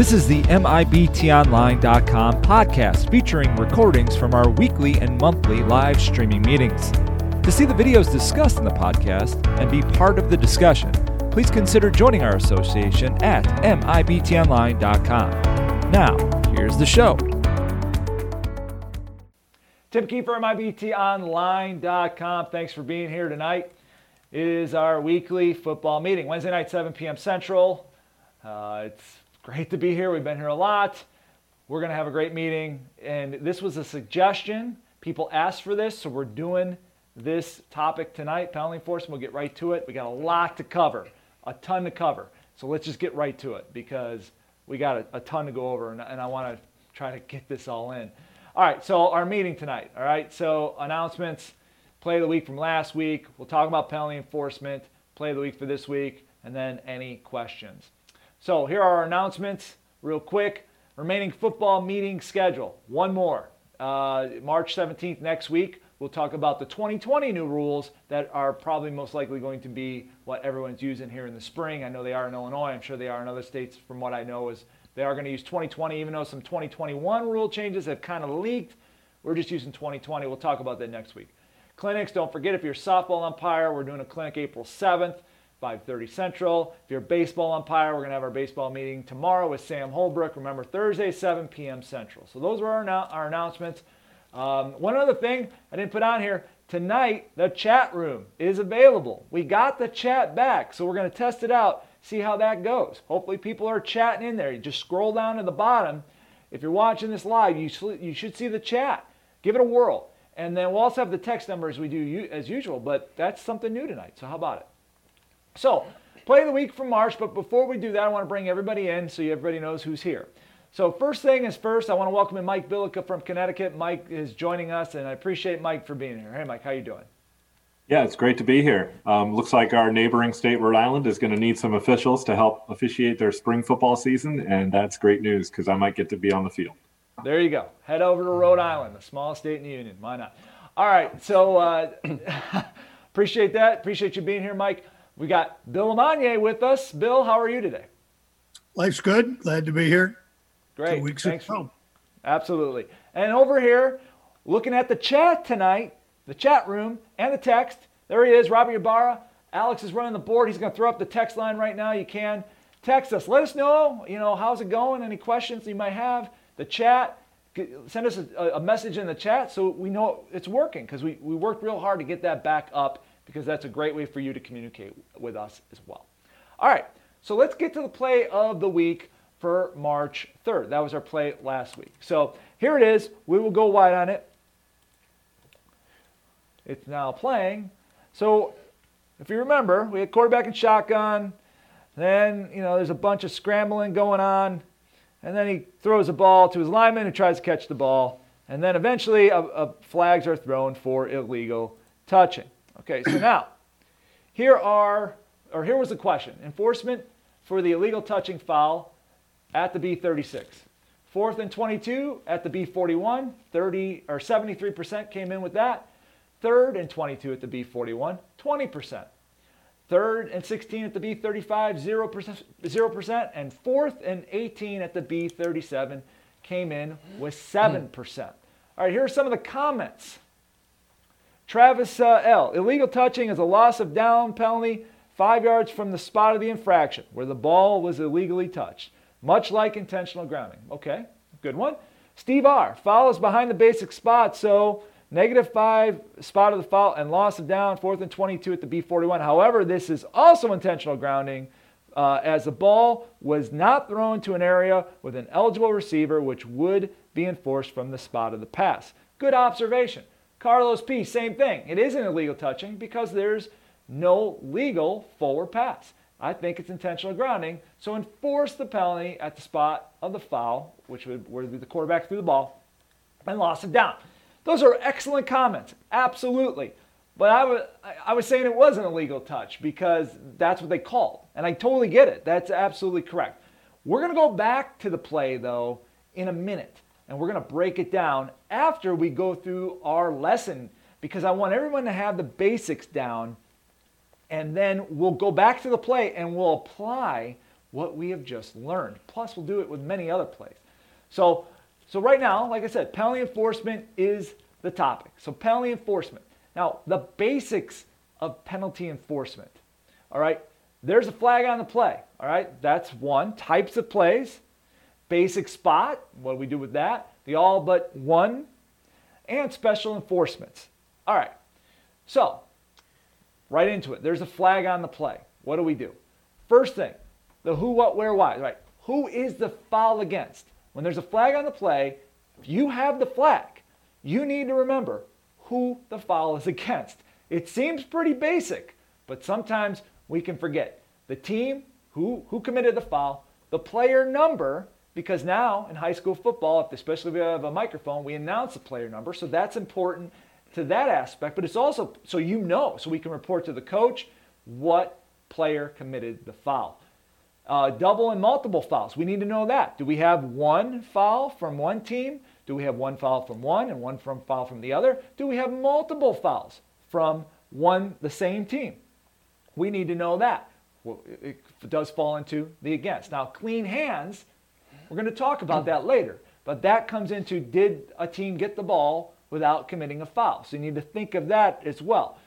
This is the MIBTOnline.com podcast featuring recordings from our weekly and monthly live streaming meetings. To see the videos discussed in the podcast and be part of the discussion, please consider joining our association at MIBTOnline.com. Now, here's the show. Tim Kiefer, MIBTOnline.com. Thanks for being here tonight. It is our weekly football meeting, Wednesday night, 7 p.m. Central. Uh, it's great to be here. We've been here a lot. We're going to have a great meeting. And this was a suggestion. People asked for this, so we're doing this topic tonight. Penalty enforcement, we'll get right to it. We got a lot to cover, a ton to cover. So let's just get right to it because we got a, a ton to go over, and, and I want to try to get this all in. All right, so our meeting tonight. All right, so announcements, play of the week from last week. We'll talk about penalty enforcement, play of the week for this week, and then any questions. So here are our announcements real quick. Remaining football meeting schedule. One more. Uh, March 17th next week, we'll talk about the 2020 new rules that are probably most likely going to be what everyone's using here in the spring. I know they are in Illinois. I'm sure they are in other states. From what I know, is they are going to use 2020, even though some 2021 rule changes have kind of leaked. We're just using 2020. We'll talk about that next week. Clinics, don't forget if you're a softball umpire, we're doing a clinic April 7th. 5:30 Central. If you're a baseball umpire, we're going to have our baseball meeting tomorrow with Sam Holbrook. Remember, Thursday, 7 p.m. Central. So those were our, our announcements. Um, one other thing I didn't put on here tonight, the chat room is available. We got the chat back, so we're going to test it out, see how that goes. Hopefully, people are chatting in there. You just scroll down to the bottom. If you're watching this live, you, you should see the chat. Give it a whirl. And then we'll also have the text number as we do as usual, but that's something new tonight. So, how about it? So, play of the week from March, but before we do that, I want to bring everybody in so everybody knows who's here. So, first thing is first, I want to welcome in Mike Bilica from Connecticut. Mike is joining us, and I appreciate Mike for being here. Hey, Mike, how you doing? Yeah, it's great to be here. Um, looks like our neighboring state, Rhode Island, is going to need some officials to help officiate their spring football season, and that's great news because I might get to be on the field. There you go. Head over to Rhode Island, the smallest state in the union. Why not? All right, so uh, appreciate that. Appreciate you being here, Mike. We got Bill Lamagnier with us. Bill, how are you today? Life's good. Glad to be here. Great. Two weeks Thanks for, Absolutely. And over here, looking at the chat tonight, the chat room and the text, there he is, Robbie Ibarra. Alex is running the board. He's going to throw up the text line right now. You can text us. Let us know, you know, how's it going? Any questions you might have. The chat, send us a, a message in the chat so we know it's working because we, we worked real hard to get that back up because that's a great way for you to communicate with us as well. All right, so let's get to the play of the week for March 3rd. That was our play last week. So here it is. We will go wide on it. It's now playing. So if you remember, we had quarterback and shotgun. Then, you know, there's a bunch of scrambling going on. And then he throws a ball to his lineman who tries to catch the ball. And then eventually a, a flags are thrown for illegal touching. Okay, so now, here are, or here was the question. Enforcement for the illegal touching foul at the B36. Fourth and 22 at the B41, 30 or 73% came in with that. Third and 22 at the B41, 20%. Third and 16 at the B35, 0%, 0%. And fourth and 18 at the B37 came in with 7%. All right, here are some of the comments Travis uh, L. Illegal touching is a loss of down penalty five yards from the spot of the infraction where the ball was illegally touched, much like intentional grounding. Okay, good one. Steve R. Foul is behind the basic spot, so negative five spot of the foul and loss of down, fourth and 22 at the B41. However, this is also intentional grounding. Uh, as the ball was not thrown to an area with an eligible receiver, which would be enforced from the spot of the pass. Good observation. Carlos P., same thing. It isn't illegal touching because there's no legal forward pass. I think it's intentional grounding. So enforce the penalty at the spot of the foul, which would where the quarterback threw the ball, and loss of down. Those are excellent comments. Absolutely. But I was, I was saying it was an illegal touch because that's what they called. And I totally get it. That's absolutely correct. We're going to go back to the play, though, in a minute and we're going to break it down after we go through our lesson because I want everyone to have the basics down and then we'll go back to the play and we'll apply what we have just learned. Plus, we'll do it with many other plays. So, so right now, like I said, penalty enforcement is the topic. So penalty enforcement. Now, the basics of penalty enforcement. All right, there's a flag on the play. All right, that's one. Types of plays, basic spot. What do we do with that? The all but one, and special enforcements. All right, so right into it. There's a flag on the play. What do we do? First thing, the who, what, where, why. Right? Who is the foul against? When there's a flag on the play, if you have the flag, you need to remember who the foul is against. It seems pretty basic, but sometimes we can forget. The team, who, who committed the foul, the player number, because now in high school football, especially if we have a microphone, we announce the player number. So that's important to that aspect, but it's also so you know, so we can report to the coach what player committed the foul. Uh, double and multiple fouls. We need to know that. Do we have one foul from one team? Do we have one foul from one and one from foul from the other? Do we have multiple fouls from one the same team? We need to know that. Well, it does fall into the against. Now, clean hands, we're going to talk about that later, but that comes into did a team get the ball without committing a foul? So you need to think of that as well.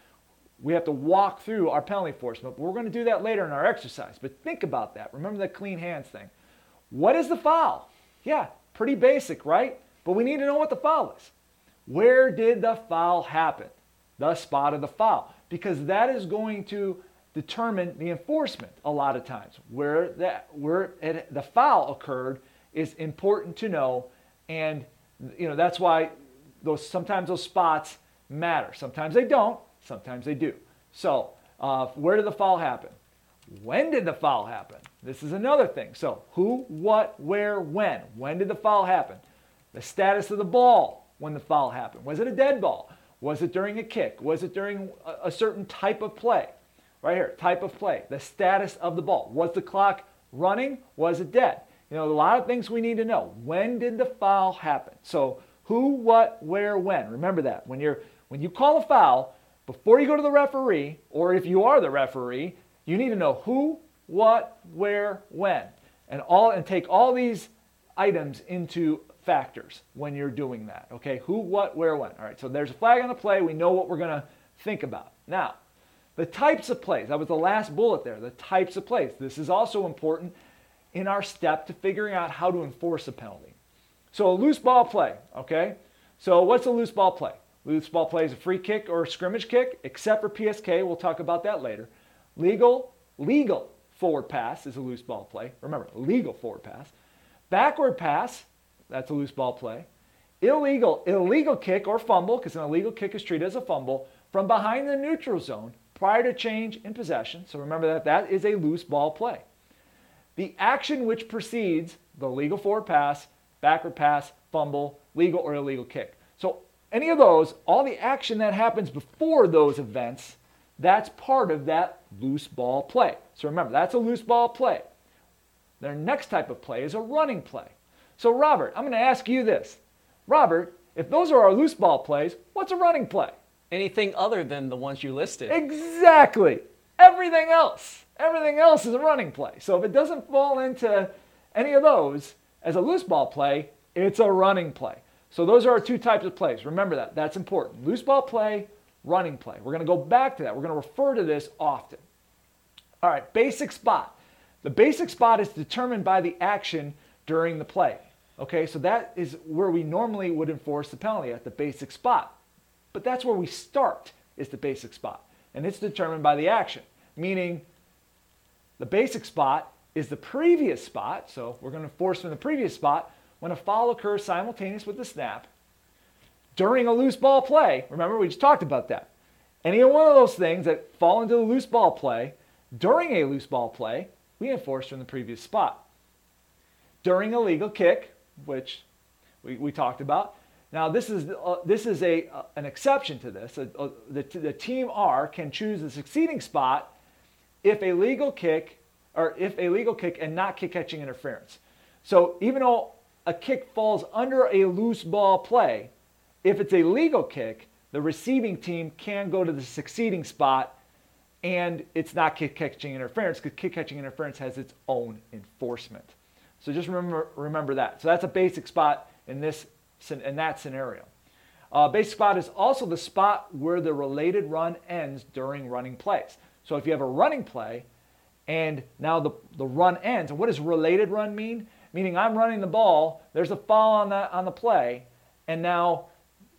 We have to walk through our penalty enforcement, but we're going to do that later in our exercise. But think about that. Remember that clean hands thing. What is the foul? Yeah, pretty basic, right? But we need to know what the foul is. Where did the foul happen? The spot of the foul. Because that is going to determine the enforcement a lot of times. Where, that, where it, the foul occurred is important to know. And you know that's why those sometimes those spots matter. Sometimes they don't. Sometimes they do. So uh, where did the foul happen? When did the foul happen? This is another thing. So who, what, where, when? When did the foul happen? The status of the ball when the foul happened. Was it a dead ball? Was it during a kick? Was it during a, a certain type of play? Right here, type of play. The status of the ball. Was the clock running? Was it dead? You know, a lot of things we need to know. When did the foul happen? So who, what, where, when. Remember that. When you're when you call a foul, before you go to the referee, or if you are the referee, you need to know who, what, where, when. And all and take all these items into factors when you're doing that. Okay, who, what, where, when. All right, so there's a flag on the play. We know what we're going to think about. Now, the types of plays. That was the last bullet there. The types of plays. This is also important in our step to figuring out how to enforce a penalty. So a loose ball play, okay? So what's a loose ball play? Loose ball play is a free kick or a scrimmage kick, except for PSK. We'll talk about that later. Legal, legal forward pass is a loose ball play. Remember, legal forward pass. Backward pass that's a loose ball play. Illegal, illegal kick or fumble, because an illegal kick is treated as a fumble, from behind the neutral zone prior to change in possession. So remember that that is a loose ball play. The action which precedes the legal forward pass, backward pass, fumble, legal or illegal kick. So any of those, all the action that happens before those events, that's part of that loose ball play. So remember, that's a loose ball play. Their next type of play is a running play. So, Robert, I'm going to ask you this. Robert, if those are our loose ball plays, what's a running play? Anything other than the ones you listed. Exactly. Everything else. Everything else is a running play. So if it doesn't fall into any of those as a loose ball play, it's a running play. So those are our two types of plays. Remember that. That's important. Loose ball play, running play. We're going to go back to that. We're going to refer to this often. All right, basic spot. The basic spot is determined by the action during the play. Okay, so that is where we normally would enforce the penalty at the basic spot. But that's where we start is the basic spot. And it's determined by the action, meaning the basic spot is the previous spot. So we're going to enforce from the previous spot when a foul occurs simultaneous with the snap during a loose ball play. Remember, we just talked about that. Any one of those things that fall into the loose ball play during a loose ball play, we enforce from the previous spot during a legal kick, which we, we talked about. Now, this is, uh, this is a, uh, an exception to this. Uh, uh, the, the team R can choose the succeeding spot if a legal kick or if a legal kick and not kick catching interference. So even though a kick falls under a loose ball play, if it's a legal kick, the receiving team can go to the succeeding spot and it's not kick catching interference because kick catching interference has its own enforcement. So just remember remember that. So that's a basic spot in this in that scenario. Uh, basic spot is also the spot where the related run ends during running plays. So if you have a running play and now the, the run ends, what does related run mean? Meaning I'm running the ball, there's a foul on the, on the play, and now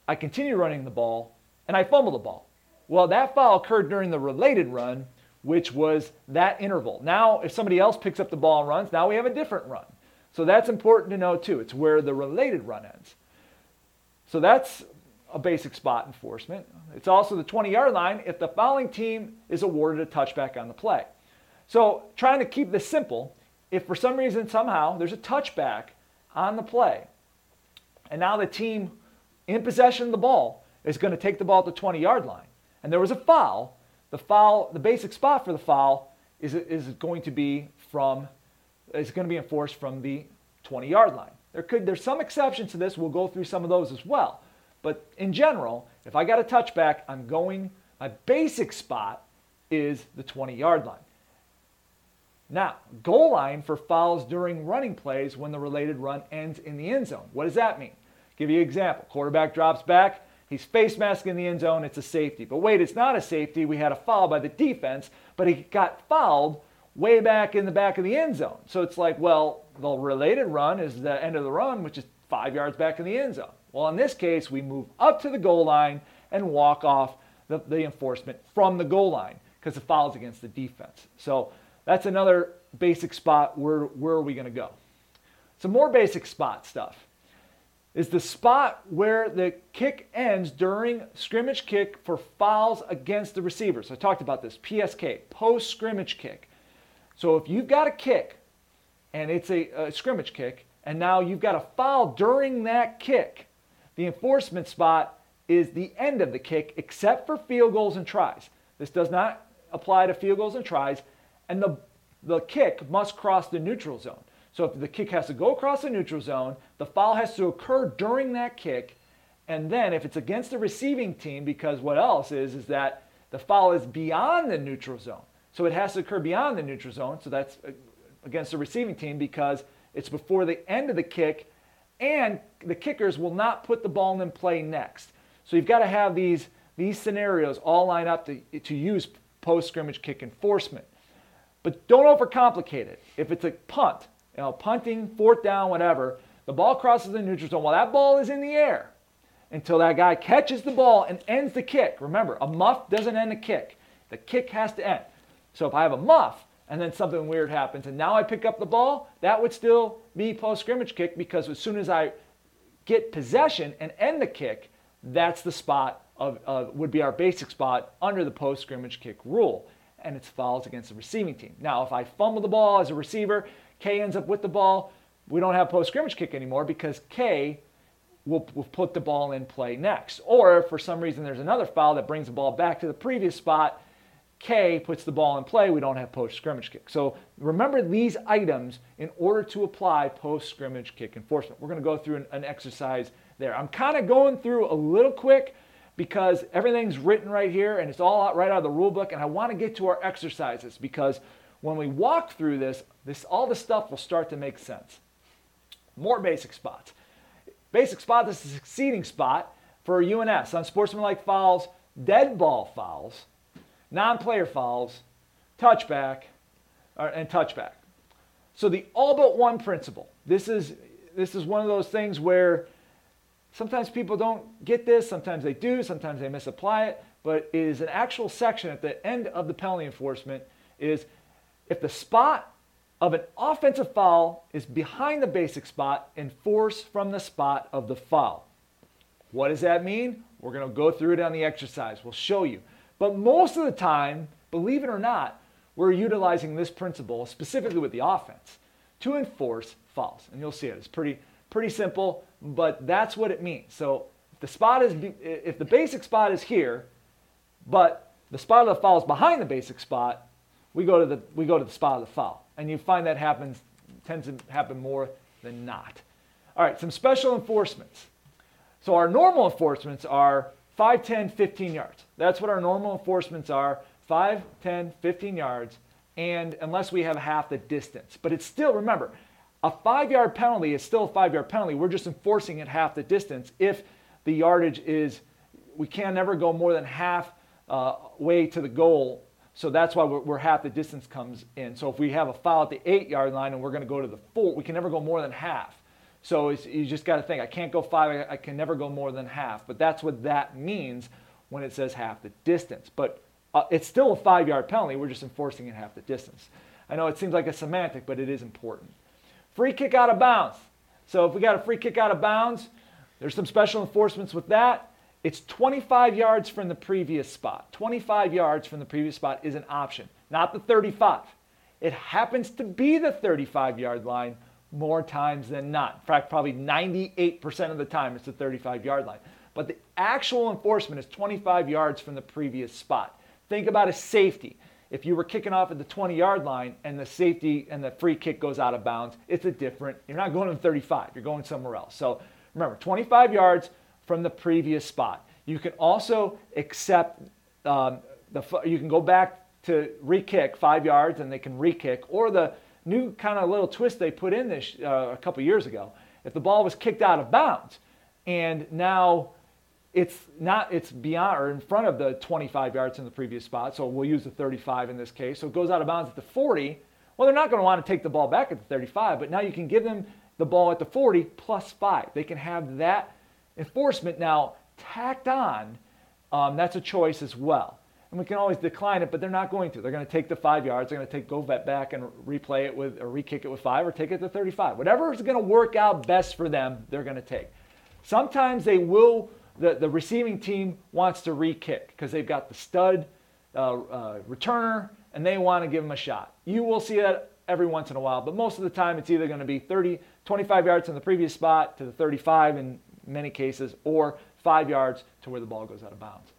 I continue running the ball and I fumble the ball. Well, that foul occurred during the related run, which was that interval. Now, if somebody else picks up the ball and runs, now we have a different run. So that's important to know too. It's where the related run ends. So that's a basic spot enforcement. It's also the 20 yard line if the fouling team is awarded a touchback on the play. So, trying to keep this simple, if for some reason somehow there's a touchback on the play, and now the team in possession of the ball is going to take the ball at the 20 yard line, and there was a foul, the foul, the basic spot for the foul is, is going to be from, is going to be enforced from the 20 yard line. There could, there's some exceptions to this. We'll go through some of those as well. But in general, if I got a touchback, I'm going, my basic spot is the 20 yard line. Now, goal line for fouls during running plays when the related run ends in the end zone. What does that mean? Give you an example. Quarterback drops back, he's face mask in the end zone, it's a safety. But wait, it's not a safety. We had a foul by the defense, but he got fouled way back in the back of the end zone. So it's like, well, the related run is the end of the run, which is five yards back in the end zone. Well, in this case, we move up to the goal line and walk off the, the enforcement from the goal line because the foul is against the defense. So that's another basic spot. Where, where are we going to go? Some more basic spot stuff is the spot where the kick ends during scrimmage kick for fouls against the receivers. I talked about this PSK, post scrimmage kick. So if you've got a kick and it's a, a scrimmage kick, and now you've got a foul during that kick, the enforcement spot is the end of the kick, except for field goals and tries. This does not apply to field goals and tries, and the, the kick must cross the neutral zone. So if the kick has to go across the neutral zone, the foul has to occur during that kick, and then if it's against the receiving team, because what else is is that the foul is beyond the neutral zone. So it has to occur beyond the neutral zone. So that's uh, against the receiving team because it's before the end of the kick and the kickers will not put the ball in play next. So you've got to have these, these scenarios all line up to, to use post scrimmage kick enforcement. But don't overcomplicate it. If it's a punt, you know, punting, fourth down, whatever, the ball crosses the neutral zone. While that ball is in the air until that guy catches the ball and ends the kick. Remember, a muff doesn't end a kick. The kick has to end. So if I have a muff, and then something weird happens and now I pick up the ball, that would still be post scrimmage kick because as soon as I get possession and end the kick, that's the spot of would be our basic spot under the post scrimmage kick rule, and it's fouls against the receiving team. Now, if I fumble the ball as a receiver, K ends up with the ball, we don't have post scrimmage kick anymore because K will, will put the ball in play next. Or if for some reason there's another foul that brings the ball back to the previous spot, K puts the ball in play, we don't have post scrimmage kick. So remember these items in order to apply post scrimmage kick enforcement. We're going to go through an, an exercise there. I'm kind of going through a little quick because everything's written right here and it's all out right out of the rule book and I want to get to our exercises because when we walk through this, this all the stuff will start to make sense. More basic spots. Basic spot, this is a succeeding spot for UNS on sportsmanlike fouls, dead ball fouls, non-player fouls, touchback, and touchback. So the all but one principle. This is this is one of those things where sometimes people don't get this, sometimes they do, sometimes they misapply it, but it is an actual section at the end of the penalty enforcement is if the spot of an offensive foul is behind the basic spot, enforce from the spot of the foul. What does that mean? We're going to go through it on the exercise. We'll show you. But most of the time, believe it or not, we're utilizing this principle, specifically with the offense, to enforce fouls. And you'll see it. It's pretty, pretty simple, but that's what it means. So if the spot is, if the basic spot is here, but the spot of the foul is behind the basic spot, we go to the, we go to the spot of the foul. And you find that happens, tends to happen more than not. All right, some special enforcements. So our normal enforcements are 5, 10, 15 yards. That's what our normal enforcements are 5, 10, 15 yards, and unless we have half the distance. But it's still, remember, a five yard penalty is still a five yard penalty. We're just enforcing it half the distance if the yardage is, we can never go more than half uh, way to the goal. So that's why we're, we're half the distance comes in. So if we have a foul at the eight yard line and we're going to go to the four, we can never go more than half. So you just got to think, I can't go five, I can never go more than half. But that's what that means when it says half the distance. But uh, it's still a five yard penalty. We're just enforcing it half the distance. I know it seems like a semantic, but it is important. Free kick out of bounds. So if we got a free kick out of bounds, there's some special enforcements with that. It's 25 yards from the previous spot. 25 yards from the previous spot is an option, not the 35. It happens to be the 35 yard line more times than not. In fact, probably 98% of the time it's the 35 yard line. But the actual enforcement is 25 yards from the previous spot. Think about a safety. If you were kicking off at the 20 yard line and the safety and the free kick goes out of bounds, it's a different, you're not going to 35, you're going somewhere else. So remember, 25 yards from the previous spot. You can also accept um, the, you can go back to re kick five yards and they can re kick, or the new kind of little twist they put in this uh, a couple years ago. If the ball was kicked out of bounds and now it's not it's beyond or in front of the 25 yards in the previous spot so we'll use the 35 in this case. So it goes out of bounds at the 40 well they're not going to want to take the ball back at the 35 but now you can give them the ball at the 40 plus 5 they can have that enforcement now tacked on. Um, that's a choice as well and we can always decline it but they're not going to they're going to take the five yards they're going to take go back and replay it with or re-kick it with five or take it to 35 whatever is going to work out best for them they're going to take sometimes they will the, the receiving team wants to re kick because they've got the stud uh, uh, returner and they want to give him a shot. You will see that every once in a while, but most of the time it's either going to be 30, 25 yards from the previous spot to the 35 in many cases, or five yards to where the ball goes out of bounds.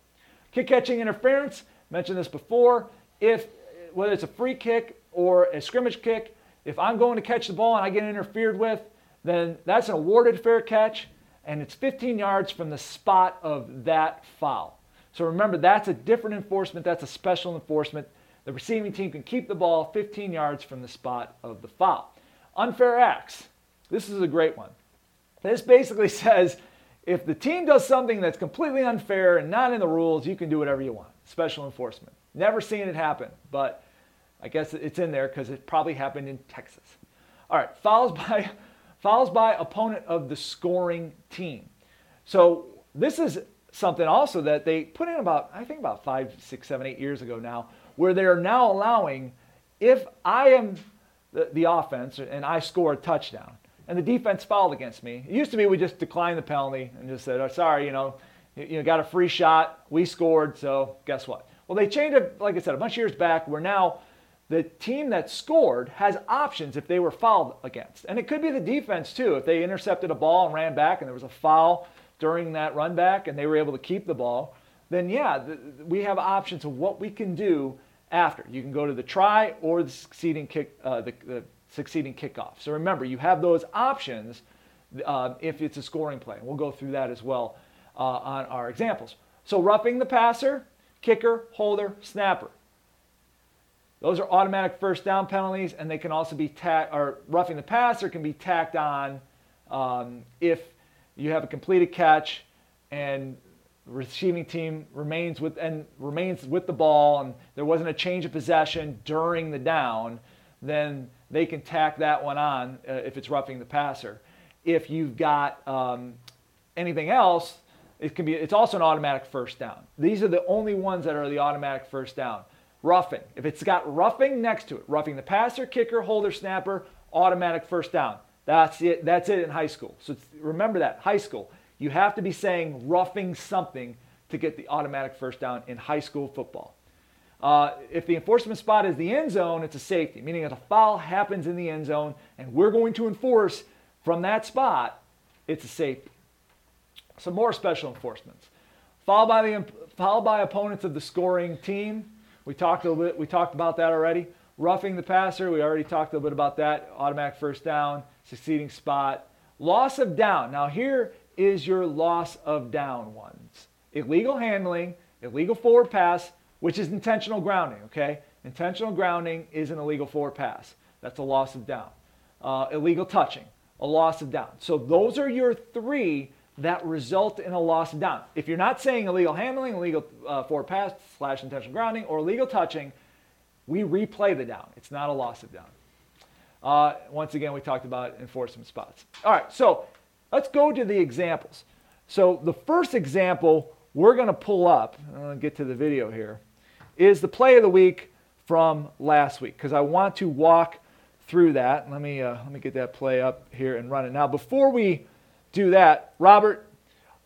Kick catching interference, mentioned this before. If whether it's a free kick or a scrimmage kick, if I'm going to catch the ball and I get interfered with, then that's an awarded fair catch and it's 15 yards from the spot of that foul. So remember, that's a different enforcement, that's a special enforcement. The receiving team can keep the ball 15 yards from the spot of the foul. Unfair acts. This is a great one. This basically says if the team does something that's completely unfair and not in the rules, you can do whatever you want. Special enforcement. Never seen it happen, but I guess it's in there because it probably happened in Texas. All right, fouls by fouls by opponent of the scoring team. So this is something also that they put in about, I think about five, six, seven, eight years ago now, where they're now allowing if I am the, the offense and I score a touchdown and the defense fouled against me, it used to be we just declined the penalty and just said, oh, sorry, you know, you, got a free shot, we scored, so guess what? Well, they changed it, like I said, a bunch of years back, where now the team that scored has options if they were fouled against. And it could be the defense too. If they intercepted a ball and ran back and there was a foul during that run back and they were able to keep the ball, then yeah, the, we have options of what we can do after. You can go to the try or the succeeding kick, uh, the, the, succeeding kickoff. So remember, you have those options uh, if it's a scoring play. We'll go through that as well uh, on our examples. So roughing the passer, kicker, holder, snapper. Those are automatic first down penalties, and they can also be tacked, or roughing the passer can be tacked on um, if you have a completed catch and receiving team remains with and remains with the ball, and there wasn't a change of possession during the down, then they can tack that one on uh, if it's roughing the passer. If you've got um, anything else, it can be. It's also an automatic first down. These are the only ones that are the automatic first down roughing. If it's got roughing next to it, roughing the passer, kicker, holder, snapper, automatic first down. That's it. That's it in high school. So remember that high school. You have to be saying roughing something to get the automatic first down in high school football. Uh, if the enforcement spot is the end zone, it's a safety, meaning if a foul happens in the end zone and we're going to enforce from that spot, it's a safety. Some more special enforcements. Foul by the foul by opponents of the scoring team we talked a little bit. We talked about that already. Roughing the passer. We already talked a little bit about that. Automatic first down, succeeding spot. Loss of down. Now here is your loss of down ones. Illegal handling, illegal forward pass which is intentional grounding, okay? Intentional grounding is an illegal forward pass. That's a loss of down. Uh, illegal touching, a loss of down. So those are your three that result in a loss of down. If you're not saying illegal handling, illegal uh, forward pass slash intentional grounding, or illegal touching, we replay the down. It's not a loss of down. Uh, once again, we talked about enforcement spots. All right, so let's go to the examples. So the first example we're going to pull up, going to get to the video here, is the play of the week from last week because I want to walk through that. Let me, uh, let me get that play up here and run it. Now, before we do that, Robert,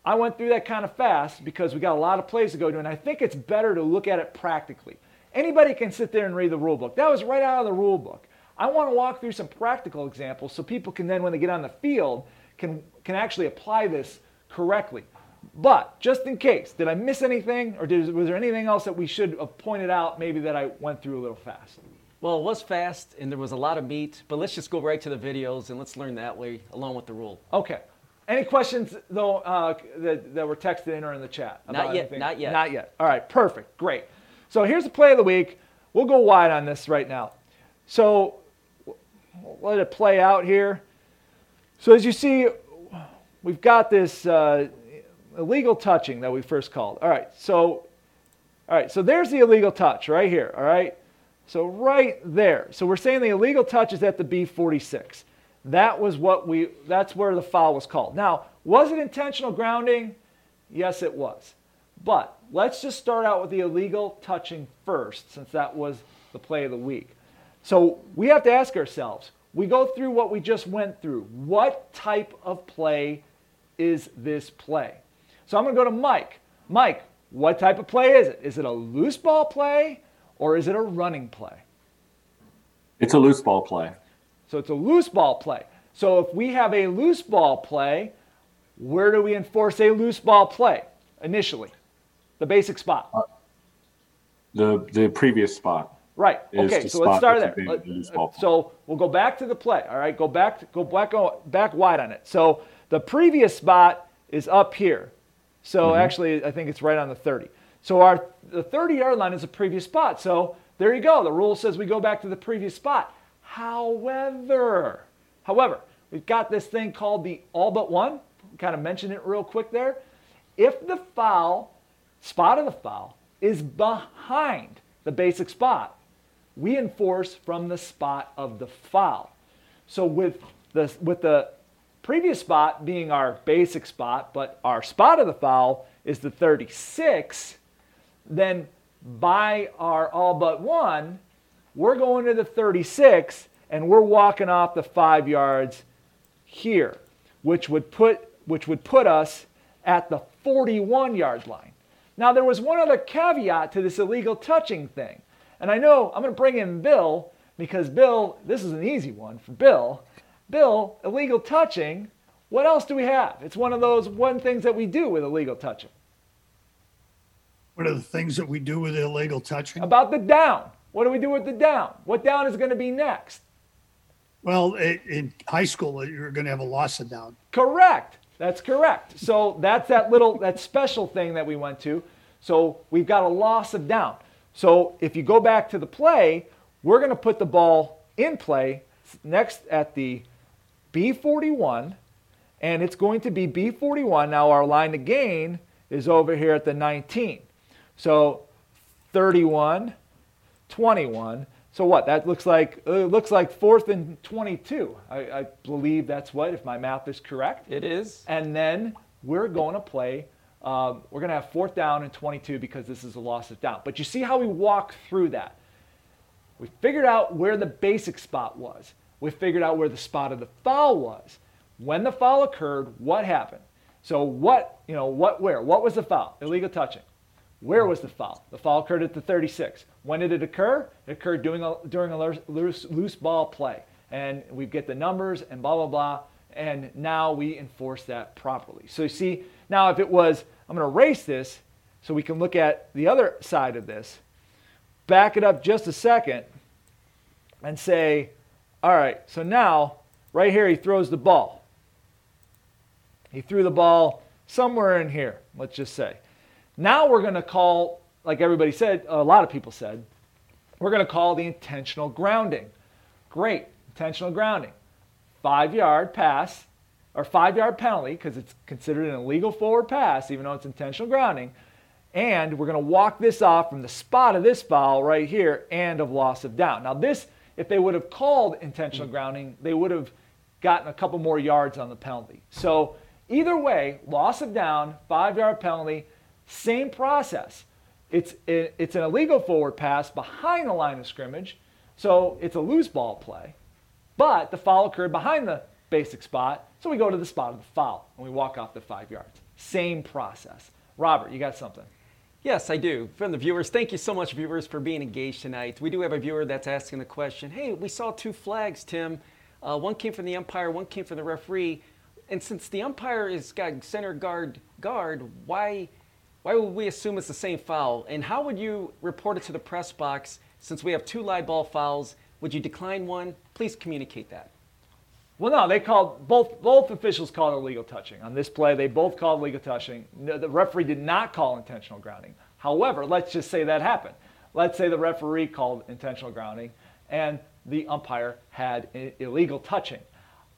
I went through that kind of fast because we got a lot of plays to go to, and I think it's better to look at it practically. Anybody can sit there and read the rule book. That was right out of the rule book. I want to walk through some practical examples so people can then, when they get on the field, can, can actually apply this correctly. But just in case, did I miss anything, or did, was there anything else that we should have pointed out maybe that I went through a little fast? Well, it was fast and there was a lot of meat, but let's just go right to the videos and let's learn that way along with the rule. Okay. Any questions though uh, that, that were texted in or in the chat? Not yet, anything? not yet. Not yet. All right, perfect, great. So here's the play of the week. We'll go wide on this right now. So let it play out here. So as you see, we've got this uh, illegal touching that we first called. All right, so all right, so there's the illegal touch right here. All right, so right there. So we're saying the illegal touch is at the B46. That was what we. That's where the foul was called. Now, was it intentional grounding? Yes, it was. But let's just start out with the illegal touching first, since that was the play of the week. So we have to ask ourselves we go through what we just went through. What type of play is this play? So I'm going to go to Mike. Mike, what type of play is it? Is it a loose ball play or is it a running play? It's a loose ball play. So it's a loose ball play. So if we have a loose ball play, where do we enforce a loose ball play initially? The basic spot. Uh, the the previous spot. Right. Okay. So let's start there. Let- in this ball. So we'll go back to the play. All right. Go back. Go back. Go back. Go back wide on it. So the previous spot is up here. So Mm-hmm. actually, I think it's right on the 30. So our the 30 yard line is a previous spot. So there you go. The rule says we go back to the previous spot. However, however, we've got this thing called the all but one. Kind of mentioned it real quick there. If the foul spot of the foul is behind the basic spot, we enforce from the spot of the foul. So with the with the previous spot being our basic spot, but our spot of the foul is the 36, then by our all but one, we're going to the 36 and we're walking off the five yards here, which would put which would put us at the 41 yard line. Now there was one other caveat to this illegal touching thing. And I know I'm going to bring in Bill because Bill, this is an easy one for Bill. Bill, illegal touching, what else do we have? It's one of those one things that we do with illegal touching. What are the things that we do with illegal touching? About the down. What do we do with the down? What down is going to be next? Well, in high school, you're going to have a loss of down. Correct. That's correct. So that's that little that special thing that we went to. So we've got a loss of down. So if you go back to the play, we're going to put the ball in play next at the B41 and it's going to be B41. Now our line of gain is over here at the 19. So 31 21. So what? That looks like uh, looks like fourth and 22. I, I believe that's what, if my math is correct. It is. And then we're going to play. Um, we're going to have fourth down and 22 because this is a loss of down. But you see how we walk through that. We figured out where the basic spot was. We figured out where the spot of the foul was. When the foul occurred, what happened? So what, you know, what, where? What was the foul? Illegal touching. Where was the foul? The foul occurred at the 36. When did it occur? It occurred during a, during a loose, loose ball play. And we get the numbers and blah, blah, blah. And now we enforce that properly. So you see, now if it was, I'm going to erase this so we can look at the other side of this. Back it up just a second and say, all right, so now right here he throws the ball. He threw the ball somewhere in here, let's just say. Now we're going to call like everybody said, a lot of people said, we're going to call the intentional grounding. Great, intentional grounding. Five yard pass or five yard penalty because it's considered an illegal forward pass, even though it's intentional grounding. And we're going to walk this off from the spot of this foul right here and of loss of down. Now, this, if they would have called intentional mm. grounding, they would have gotten a couple more yards on the penalty. So, either way, loss of down, five yard penalty, same process. It's, it's an illegal forward pass behind the line of scrimmage, so it's a loose ball play. But the foul occurred behind the basic spot, so we go to the spot of the foul and we walk off the five yards. Same process. Robert, you got something? Yes, I do. From the viewers, thank you so much, viewers, for being engaged tonight. We do have a viewer that's asking the question Hey, we saw two flags, Tim. Uh, one came from the umpire, one came from the referee. And since the umpire is got center guard guard, why why would we assume it's the same foul? And how would you report it to the press box since we have two live ball fouls? Would you decline one? Please communicate that. Well, no, they called both both officials called illegal touching on this play. They both called illegal touching. No, the referee did not call intentional grounding. However, let's just say that happened. Let's say the referee called intentional grounding and the umpire had illegal touching.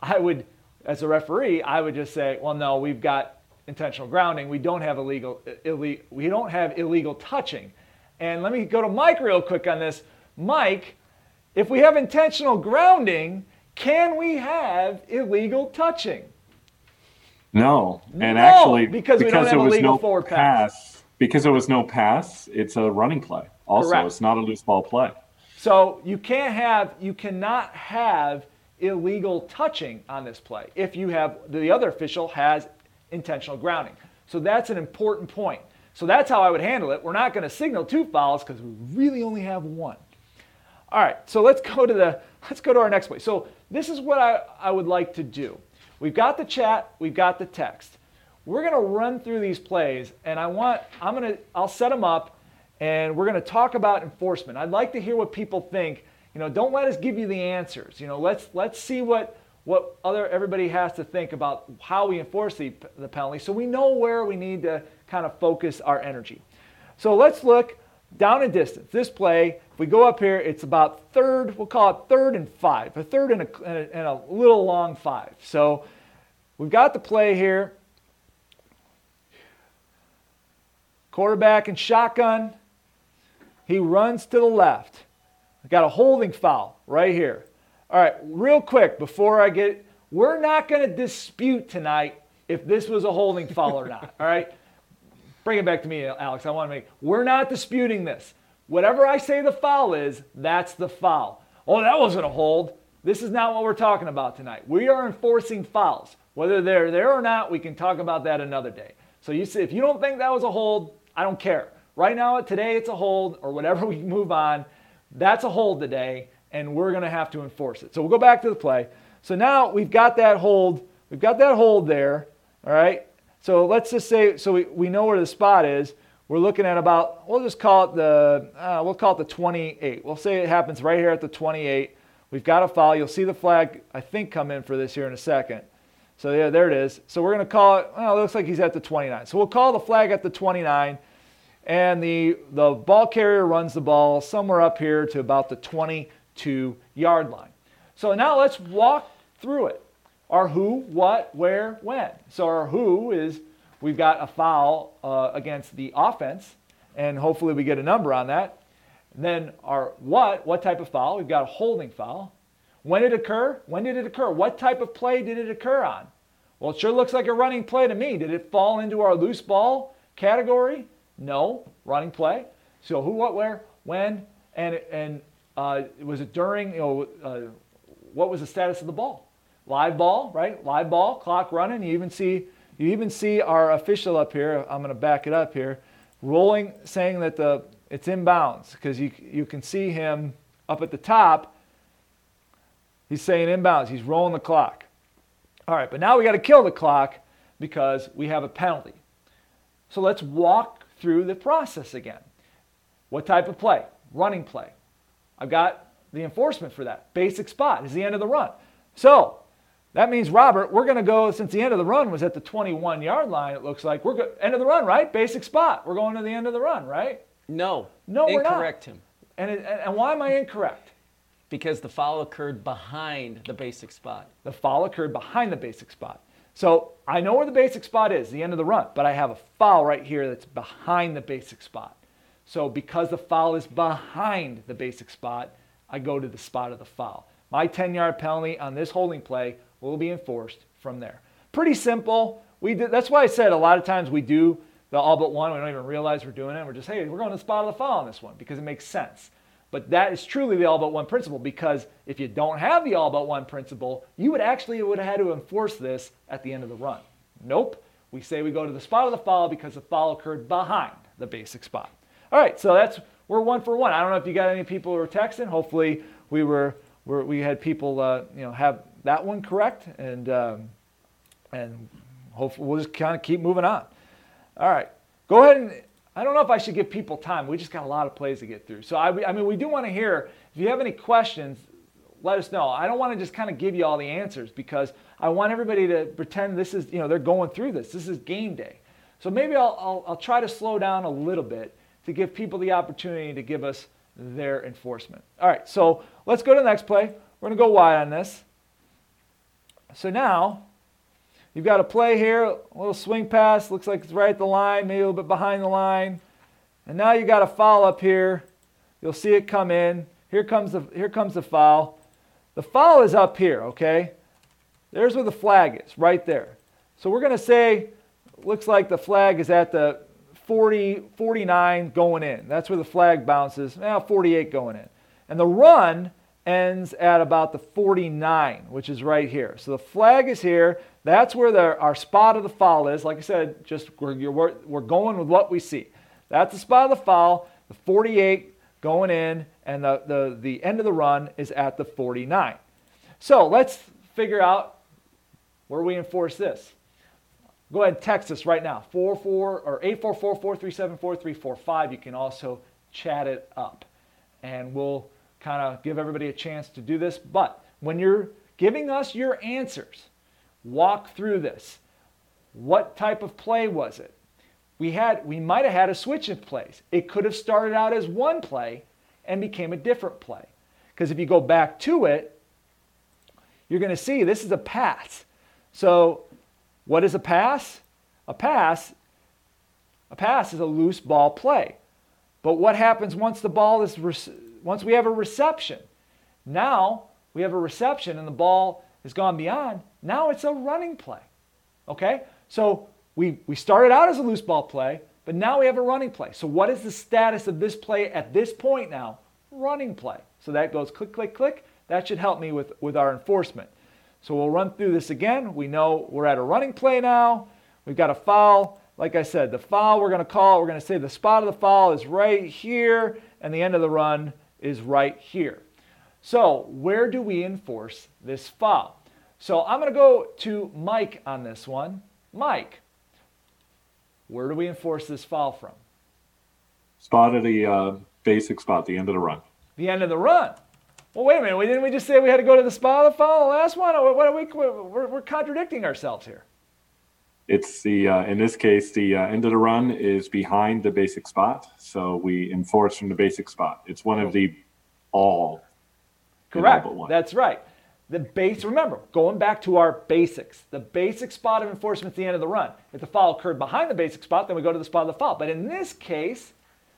I would, as a referee, I would just say, well, no, we've got intentional grounding. We don't have illegal, we don't have illegal touching. And let me go to Mike real quick on this. Mike, if we have intentional grounding, can we have illegal touching? No, and no, actually, because, because there was no pass. pass. because there was no pass, it's a running play. Also, Correct. it's not a loose ball play. So you can't have, you cannot have illegal touching on this play if you have the other official has intentional grounding. So that's an important point. So that's how I would handle it. We're not going to signal two fouls because we really only have one. All right, so let's go to the let's go to our next play. So this is what I, I would like to do. We've got the chat, we've got the text. We're going to run through these plays, and I want I'm to I'll set them up, and we're going to talk about enforcement. I'd like to hear what people think. You know, don't let us give you the answers. You know, let's let's see what what other everybody has to think about how we enforce the, the penalty so we know where we need to kind of focus our energy. So let's look down and distance. This play, if we go up here, it's about third, we'll call it third and five, a third and a, and a, and a little long five. So we've got the play here. Quarterback and shotgun. He runs to the left. Got a holding foul right here. All right, real quick before I get, we're not going to dispute tonight if this was a holding foul or not. All right, bring it back to me, Alex. I want to make. We're not disputing this. Whatever I say the foul is, that's the foul. Oh, that wasn't a hold. This is not what we're talking about tonight. We are enforcing fouls. Whether they're there or not, we can talk about that another day. So you see, if you don't think that was a hold, I don't care. Right now, today it's a hold, or whatever we move on. That's a hold today and we're going to have to enforce it. So we'll go back to the play. So now we've got that hold. We've got that hold there. All right. So let's just say, so we, we know where the spot is. We're looking at about, we'll just call it the, uh, we'll call it the 28. We'll say it happens right here at the 28. We've got a foul. You'll see the flag, I think, come in for this here in a second. So yeah, there it is. So we're going to call it, well, it looks like he's at the 29. So we'll call the flag at the 29. And the, the ball carrier runs the ball somewhere up here to about the 22 yard line. So now let's walk through it. Our who, what, where, when. So our who is we've got a foul uh, against the offense, and hopefully we get a number on that. And then our what, what type of foul? We've got a holding foul. When did it occur? When did it occur? What type of play did it occur on? Well, it sure looks like a running play to me. Did it fall into our loose ball category? No, running play. So who, what, where, when, and and uh, was it during, you know, uh, what was the status of the ball? Live ball, right? Live ball, clock running. You even see, you even see our official up here. I'm going to back it up here, rolling, saying that the it's inbounds because you you can see him up at the top. He's saying inbounds. He's rolling the clock. All right, but now we got to kill the clock because we have a penalty. So let's walk through the process again. What type of play? Running play. I've got the enforcement for that. Basic spot is the end of the run. So that means, Robert, we're going to go, since the end of the run was at the 21 yard line, it looks like we're go- end of the run, right? Basic spot. We're going to the end of the run, right? No. No, we're not. Incorrect, Tim. And, it, and why am I incorrect? Because the foul occurred behind the basic spot. The foul occurred behind the basic spot. So I know where the basic spot is, the end of the run, but I have a foul right here that's behind the basic spot. So because the foul is behind the basic spot, I go to the spot of the foul. My 10 yard penalty on this holding play will be enforced from there. Pretty simple. We did, that's why I said a lot of times we do the all but one. We don't even realize we're doing it. We're just, hey, we're going to the spot of the foul on this one because it makes sense. But that is truly the all but one principle because if you don't have the all but one principle, you would actually would have had to enforce this at the end of the run. Nope. We say we go to the spot of the foul because the foul occurred behind the basic spot. All right, so that's we're one for one. I don't know if you got any people who were texting. Hopefully, we were, were we had people uh, you know have that one correct, and um, and hopefully we'll just kind of keep moving on. All right, go ahead and I don't know if I should give people time. We just got a lot of plays to get through. So I, I mean, we do want to hear if you have any questions. Let us know. I don't want to just kind of give you all the answers because I want everybody to pretend this is, you know, they're going through this. This is game day. So maybe I'll, I'll, I'll try to slow down a little bit to give people the opportunity to give us their enforcement. All right, so let's go to the next play. We're going to go wide on this. So now You've got a play here, a little swing pass, looks like it's right at the line, maybe a little bit behind the line. And now you've got a foul up here. You'll see it come in. Here comes the here comes the foul. The foul is up here, okay? There's where the flag is, right there. So we're going to say looks like the flag is at the 40 49 going in. That's where the flag bounces. Now 48 going in. And the run ends at about the 49, which is right here. So the flag is here. That's where the, our spot of the foul is. Like I said, just we're, we're, going with what we see. That's the spot of the foul, the 48 going in, and the, the, the end of the run is at the 49. So let's figure out where we enforce this. Go ahead and text us right now, 44 or 844-437-4345. You can also chat it up. And we'll kind of give everybody a chance to do this. But when you're giving us your answers, walk through this. What type of play was it? We had we might have had a switch of plays. It could have started out as one play and became a different play. Because if you go back to it, you're going to see this is a pass. So, what is a pass? A pass a pass is a loose ball play. But what happens once the ball is once we have a reception? Now we have a reception and the ball has gone beyond. Now it's a running play. Okay? So we, we started out as a loose ball play, but now we have a running play. So what is the status of this play at this point now? Running play. So that goes click, click, click. That should help me with, with our enforcement. So we'll run through this again. We know we're at a running play now. We've got a foul. Like I said, the foul we're going to call, we're going to say the spot of the foul is right here, and the end of the run is right here. So where do we enforce this foul? So I'm going to go to Mike on this one. Mike, where do we enforce this foul from? Spot at the uh, basic spot, the end of the run. The end of the run. Well, wait a minute. Didn't we just say we had to go to the spot of the foul last one? What are we, we're, we're contradicting ourselves here. It's the uh, in this case the uh, end of the run is behind the basic spot, so we enforce from the basic spot. It's one of the all. Correct. That's right. The base, remember, going back to our basics, the basic spot of enforcement at the end of the run. If the foul occurred behind the basic spot, then we go to the spot of the foul. But in this case,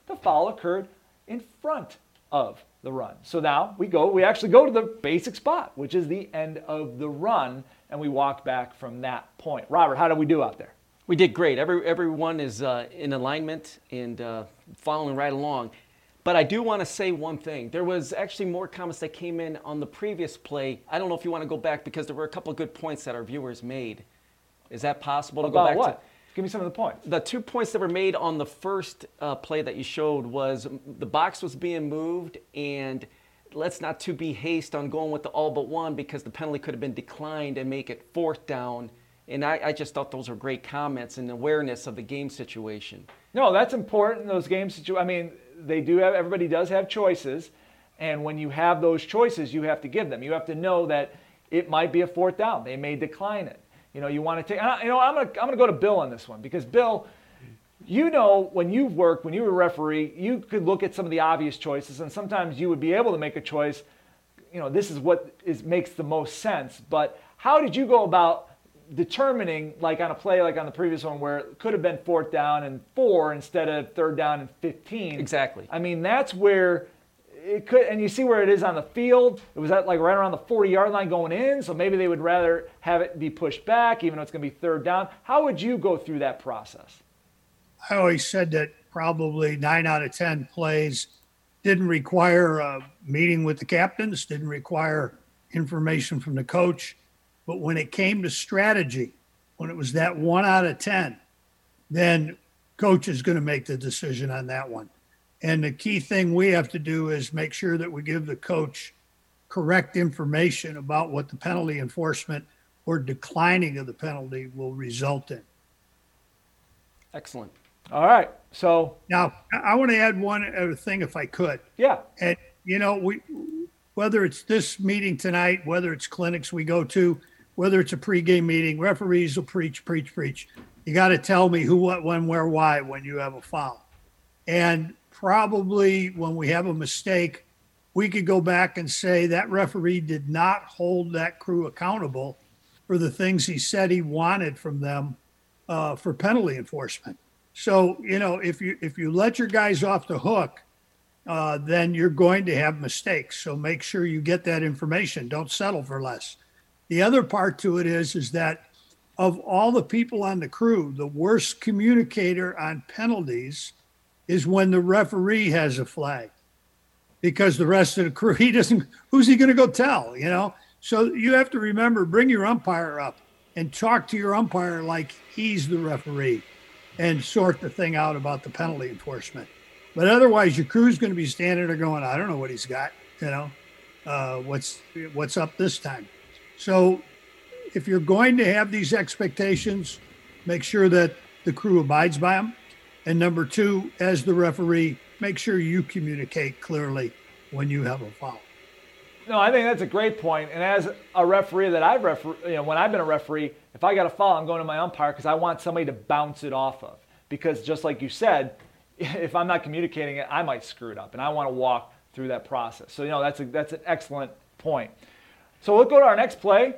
the foul occurred in front of the run. So now we go, we actually go to the basic spot, which is the end of the run, and we walk back from that point. Robert, how did we do out there? We did great. Every, everyone is uh, in alignment and uh, following right along. But I do want to say one thing. There was actually more comments that came in on the previous play. I don't know if you want to go back because there were a couple of good points that our viewers made. Is that possible to About go back what? to? Give me some of the points. The two points that were made on the first uh, play that you showed was the box was being moved and let's not to be haste on going with the all but one because the penalty could have been declined and make it fourth down. And I, I just thought those were great comments and awareness of the game situation. No, that's important. Those games, I mean, they do have everybody does have choices, and when you have those choices, you have to give them. You have to know that it might be a fourth down. They may decline it. You know, you want to take. You know, I'm gonna I'm gonna go to Bill on this one because Bill, you know when you've worked, when you were a referee, you could look at some of the obvious choices, and sometimes you would be able to make a choice. You know, this is what is makes the most sense. But how did you go about determining, like on a play like on the previous one, where it could have been fourth down and four instead of third down and 15? Exactly. I mean, that's where it could, and you see where it is on the field. It was at like right around the 40 yard line going in, so maybe they would rather have it be pushed back, even though it's going to be third down. How would you go through that process? I always said that probably nine out of 10 plays didn't require a meeting with the captains, didn't require information from the coach. But when it came to strategy, when it was that one out of 10, then coach is going to make the decision on that one. And the key thing we have to do is make sure that we give the coach correct information about what the penalty enforcement or declining of the penalty will result in. Excellent. All right. So, Now, I want to add one other thing if I could. yeah. And you know, we whether it's this meeting tonight, whether it's clinics we go to, whether it's a pregame meeting, referees will preach, preach, preach. You got to tell me who, what, when, where, why when you have a foul. And probably when we have a mistake, we could go back and say that referee did not hold that crew accountable for the things he said he wanted from them uh, for penalty enforcement. So you know, if you if you let your guys off the hook, uh, then you're going to have mistakes. So make sure you get that information. Don't settle for less. The other part to it is is that of all the people on the crew, the worst communicator on penalties is when the referee has a flag because the rest of the crew he doesn't who's he going to go tell you know so you have to remember bring your umpire up and talk to your umpire like he's the referee and sort the thing out about the penalty enforcement. But otherwise your crew's going to be standing there going i don't know what he's got you know uh, what's what's up this time? So if you're going to have these expectations make sure that the crew abides by them and number two as the referee make sure you communicate clearly when you have a foul No, I think that's a great point. And as a referee that I've refer, you know, when I've been a referee, if I got a foul, I'm going to my umpire because I want somebody to bounce it off of. Because just like you said, if I'm not communicating it, I might screw it up, and I want to walk through that process. So you know, that's a, that's an excellent point. So we'll go to our next play.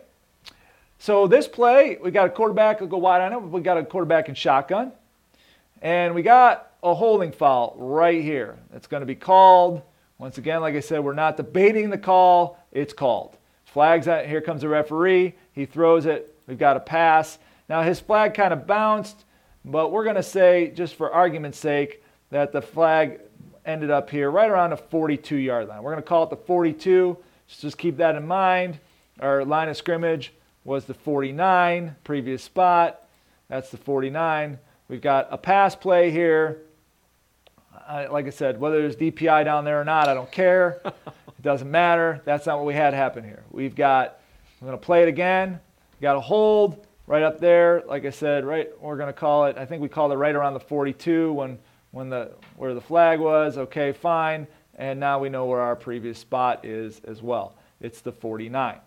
So this play, we got a quarterback. We'll go wide on it. We got a quarterback in shotgun, and we got a holding foul right here. That's going to be called. Once again, like I said, we're not debating the call. It's called. Flags out. Here comes the referee. He throws it. We've got a pass. Now his flag kind of bounced, but we're going to say, just for argument's sake, that the flag ended up here right around the 42 yard line. We're going to call it the 42. So just keep that in mind. Our line of scrimmage was the 49, previous spot. That's the 49. We've got a pass play here. I, like I said, whether there's DPI down there or not, I don't care. it doesn't matter. That's not what we had happen here. We've got, we're going to play it again. Got a hold right up there. Like I said, right, we're going to call it, I think we called it right around the 42 when, when the, where the flag was. Okay, fine. And now we know where our previous spot is as well. It's the 49.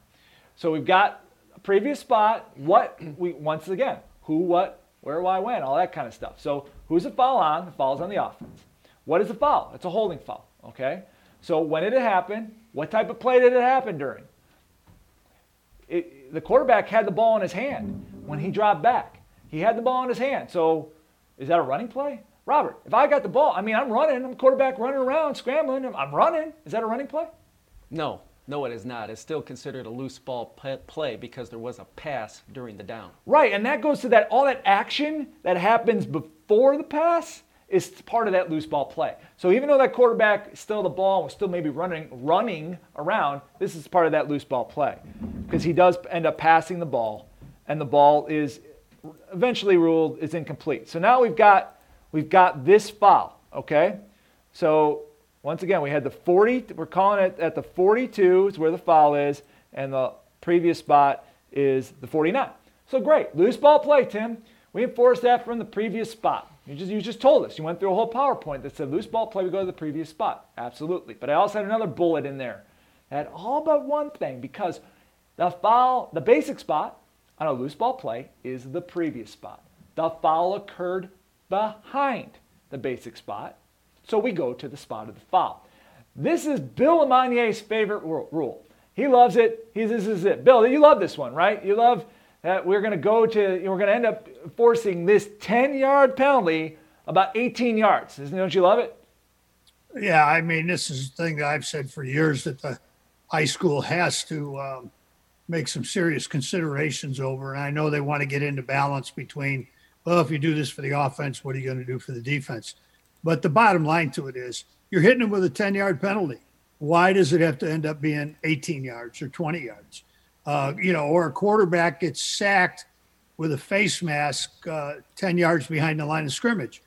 So we've got a previous spot. What we once again, who, what, where, why, when, all that kind of stuff. So who's the foul on? The foul's on the offense. What is a foul? It's a holding foul. Okay. So when did it happen? What type of play did it happen during? It, the quarterback had the ball in his hand when he dropped back. He had the ball in his hand. So is that a running play? Robert, if I got the ball, I mean, I'm running. I'm quarterback running around, scrambling. I'm running. Is that a running play? No, no, it is not. It's still considered a loose ball play because there was a pass during the down. Right, and that goes to that all that action that happens before the pass is part of that loose ball play. So even though that quarterback still the ball was still maybe running running around, this is part of that loose ball play because he does end up passing the ball, and the ball is eventually ruled is incomplete. So now we've got we've got this foul. Okay, so once again we had the 40. We're calling it at the 42 is where the foul is, and the previous spot is the 49. So great, loose ball play, Tim. We enforced that from the previous spot. You just, you just told us. You went through a whole PowerPoint that said loose ball play, we go to the previous spot. Absolutely. But I also had another bullet in there. Had all but one thing because the foul, the basic spot on a loose ball play is the previous spot. The foul occurred behind the basic spot. So we go to the spot of the foul. This is Bill Lamonier's favorite rule. He loves it. He, this is it. Bill, you love this one, right? You love that we're going to go to, we're going to end up forcing this 10 yard penalty about 18 yards. Isn't, don't you love it? Yeah, I mean, this is the thing that I've said for years that the high school has to um, make some serious considerations over. And I know they want to get into balance between, well, if you do this for the offense, what are you going to do for the defense? But the bottom line to it is you're hitting them with a 10 yard penalty. Why does it have to end up being 18 yards or 20 yards? Uh, you know, or a quarterback gets sacked with a face mask uh, 10 yards behind the line of scrimmage.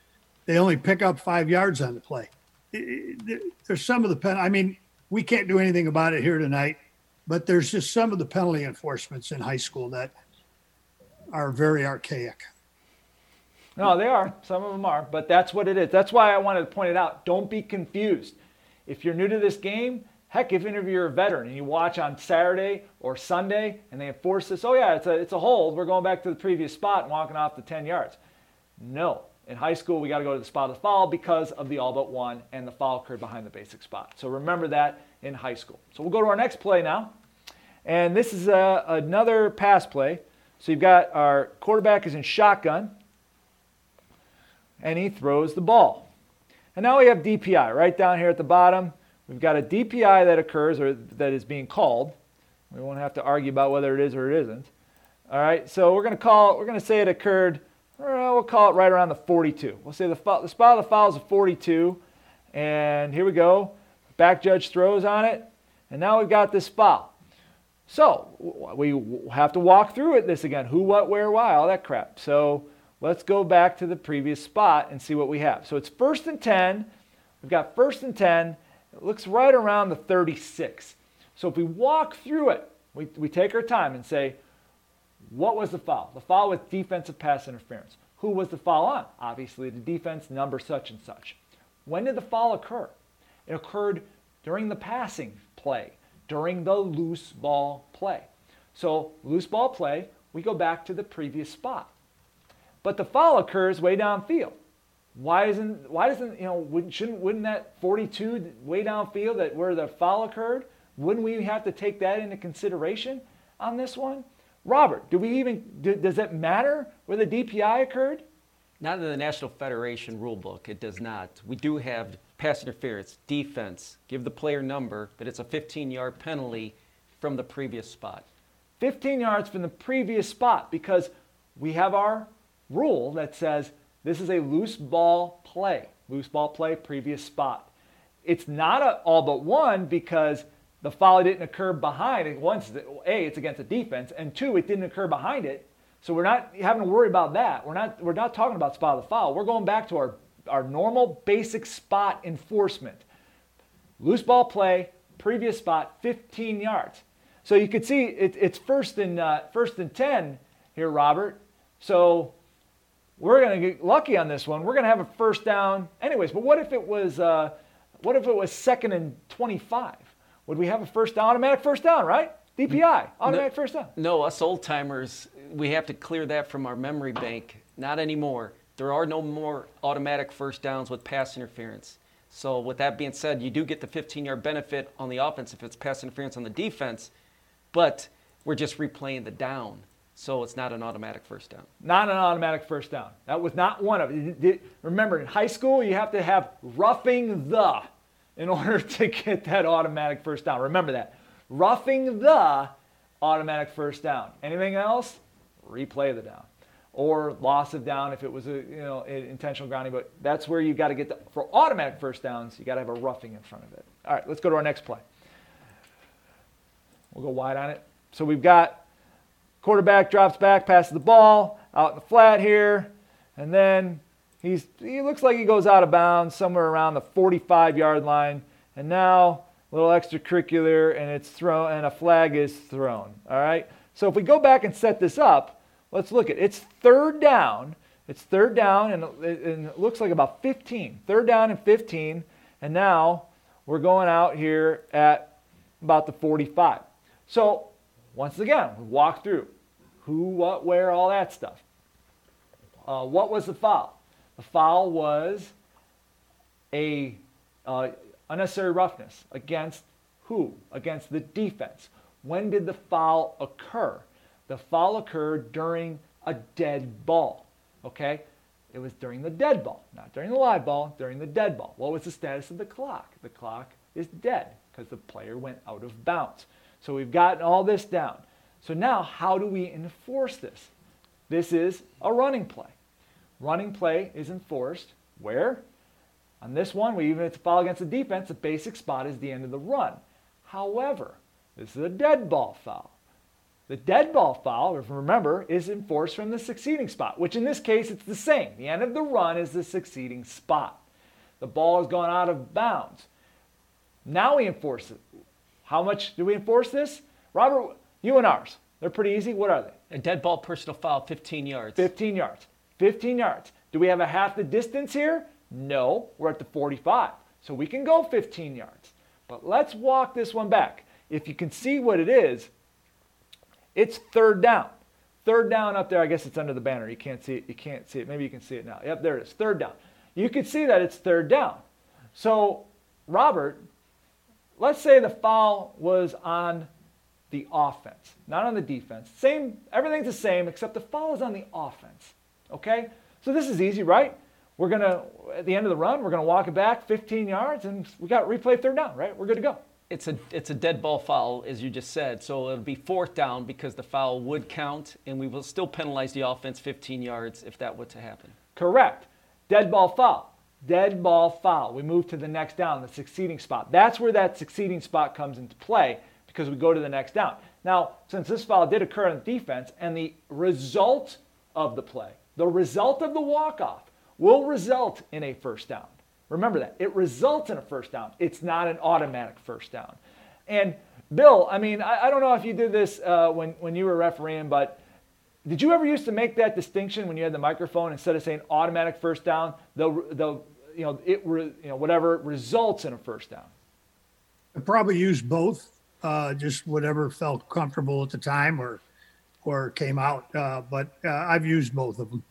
They only pick up five yards on the play. there's some of the pen. I mean, we can't do anything about it here tonight, but there's just some of the penalty enforcements in high school that are very archaic. No, they are. Some of them are, but that's what it is. That's why I wanted to point it out. Don't be confused. If you're new to this game, heck, if you're a veteran and you watch on Saturday or Sunday and they enforce this, oh yeah, it's a it's a hold. We're going back to the previous spot and walking off the 10 yards. No. In high school, we got to go to the spot of the foul because of the all but one and the foul occurred behind the basic spot. So remember that in high school. So we'll go to our next play now. And this is a, uh, another pass play. So you've got our quarterback is in shotgun and he throws the ball. And now we have DPI right down here at the bottom. We've got a DPI that occurs or that is being called. We won't have to argue about whether it is or it isn't. All right, so we're going to call, we're going to say it occurred, uh, we'll call it right around the 42. We'll say the, the spot of the foul is a 42. And here we go. Back judge throws on it. And now we've got this foul. So we have to walk through it this again. Who, what, where, why, all that crap. So let's go back to the previous spot and see what we have. So it's first and 10. We've got first and 10. It looks right around the 36. So if we walk through it, we, we take our time and say, what was the foul? The foul was defensive pass interference. Who was the foul on? Obviously, the defense, number such and such. When did the foul occur? It occurred during the passing play, during the loose ball play. So, loose ball play, we go back to the previous spot. But the foul occurs way downfield. Why isn't why doesn't you know wouldn't, shouldn't wouldn't that 42 way downfield that where the foul occurred? Wouldn't we have to take that into consideration on this one? Robert, do we even do, does it matter where the DPI occurred? Not in the National Federation rule book. It does not. We do have pass interference, defense, give the player number, but it's a 15-yard penalty from the previous spot. 15 yards from the previous spot because we have our rule that says this is a loose ball play. Loose ball play, previous spot. It's not a all but one because the foul didn't occur behind it. Once, A, it's against the defense, and two, it didn't occur behind it. So we're not having to worry about that. We're not, we're not talking about spot of the foul. We're going back to our, our normal basic spot enforcement. Loose ball play, previous spot, 15 yards. So you could see it, it's first and, uh, first and 10 here, Robert. So we're going to get lucky on this one. We're going to have a first down anyways. But what if it was, uh, what if it was second and 25? Would we have a first down, automatic first down, right? DPI, automatic no, first down. No, us old timers, we have to clear that from our memory bank. Not anymore. There are no more automatic first downs with pass interference. So, with that being said, you do get the 15 yard benefit on the offense if it's pass interference on the defense, but we're just replaying the down. So it's not an automatic first down. Not an automatic first down. That was not one of. Remember, in high school, you have to have roughing the in order to get that automatic first down. Remember that. Roughing the automatic first down. Anything else? Replay the down. Or loss of down if it was a you know intentional grounding. But that's where you got to get the, for automatic first downs. You got to have a roughing in front of it. All right, let's go to our next play. We'll go wide on it. So we've got Quarterback drops back, passes the ball out in the flat here, and then he's he looks like he goes out of bounds somewhere around the 45 yard line. And now a little extracurricular, and it's thrown, and a flag is thrown. All right. So if we go back and set this up, let's look at it. it's third down. It's third down, and it, and it looks like about 15. Third down and 15, and now we're going out here at about the 45. So once again, we walk through who, what, where, all that stuff. Uh, what was the foul? The foul was a uh, unnecessary roughness against who? Against the defense. When did the foul occur? The foul occurred during a dead ball. Okay? It was during the dead ball, not during the live ball, during the dead ball. What was the status of the clock? The clock is dead because the player went out of bounds. So we've gotten all this down. So now, how do we enforce this? This is a running play. Running play is enforced where? On this one, we even if it's foul against the defense, the basic spot is the end of the run. However, this is a dead ball foul. The dead ball foul, if remember, is enforced from the succeeding spot, which in this case it's the same. The end of the run is the succeeding spot. The ball has gone out of bounds. Now we enforce it. How much do we enforce this? Robert, you and ours. They're pretty easy. What are they? A dead ball personal foul, 15 yards. 15 yards. 15 yards. Do we have a half the distance here? No, we're at the 45. So we can go 15 yards. But let's walk this one back. If you can see what it is, it's third down. Third down up there, I guess it's under the banner. You can't see it. You can't see it. Maybe you can see it now. Yep, there it is. Third down. You can see that it's third down. So, Robert, let's say the foul was on the offense, not on the defense. Same, everything's the same except the foul is on the offense. Okay? So this is easy, right? We're gonna at the end of the run, we're gonna walk it back 15 yards, and we got replay third down, right? We're good to go it's a it's a dead ball foul, as you just said. So it'll be fourth down because the foul would count, and we will still penalize the offense 15 yards if that were to happen. Correct. Dead ball foul. Dead ball foul. We move to the next down, the succeeding spot. That's where that succeeding spot comes into play because we go to the next down. Now, since this foul did occur on defense, and the result of the play, the result of the walk off, will result in a first down. Remember that. It results in a first down. It's not an automatic first down. And Bill, I mean, I, I don't know if you did this uh, when, when you were refereeing, but did you ever used to make that distinction when you had the microphone instead of saying automatic first down, the, the you know, it re, you know, whatever results in a first down? I probably used both, uh, just whatever felt comfortable at the time or or came out. Uh, but uh, I've used both of them.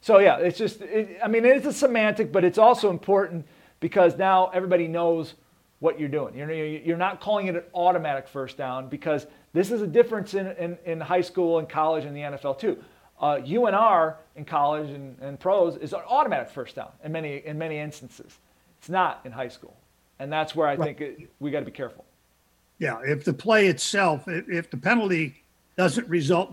So yeah, it's just, it, I mean, it's a semantic, but it's also important because now everybody knows what you're doing. You're, you're not calling it an automatic first down because this is a difference in, in, in high school and college and the NFL too. Uh, UNR in college and, and pros is an automatic first down in many, in many instances. It's not in high school. And that's where I right. think it, we got to be careful. Yeah, if the play itself, if, the penalty doesn't result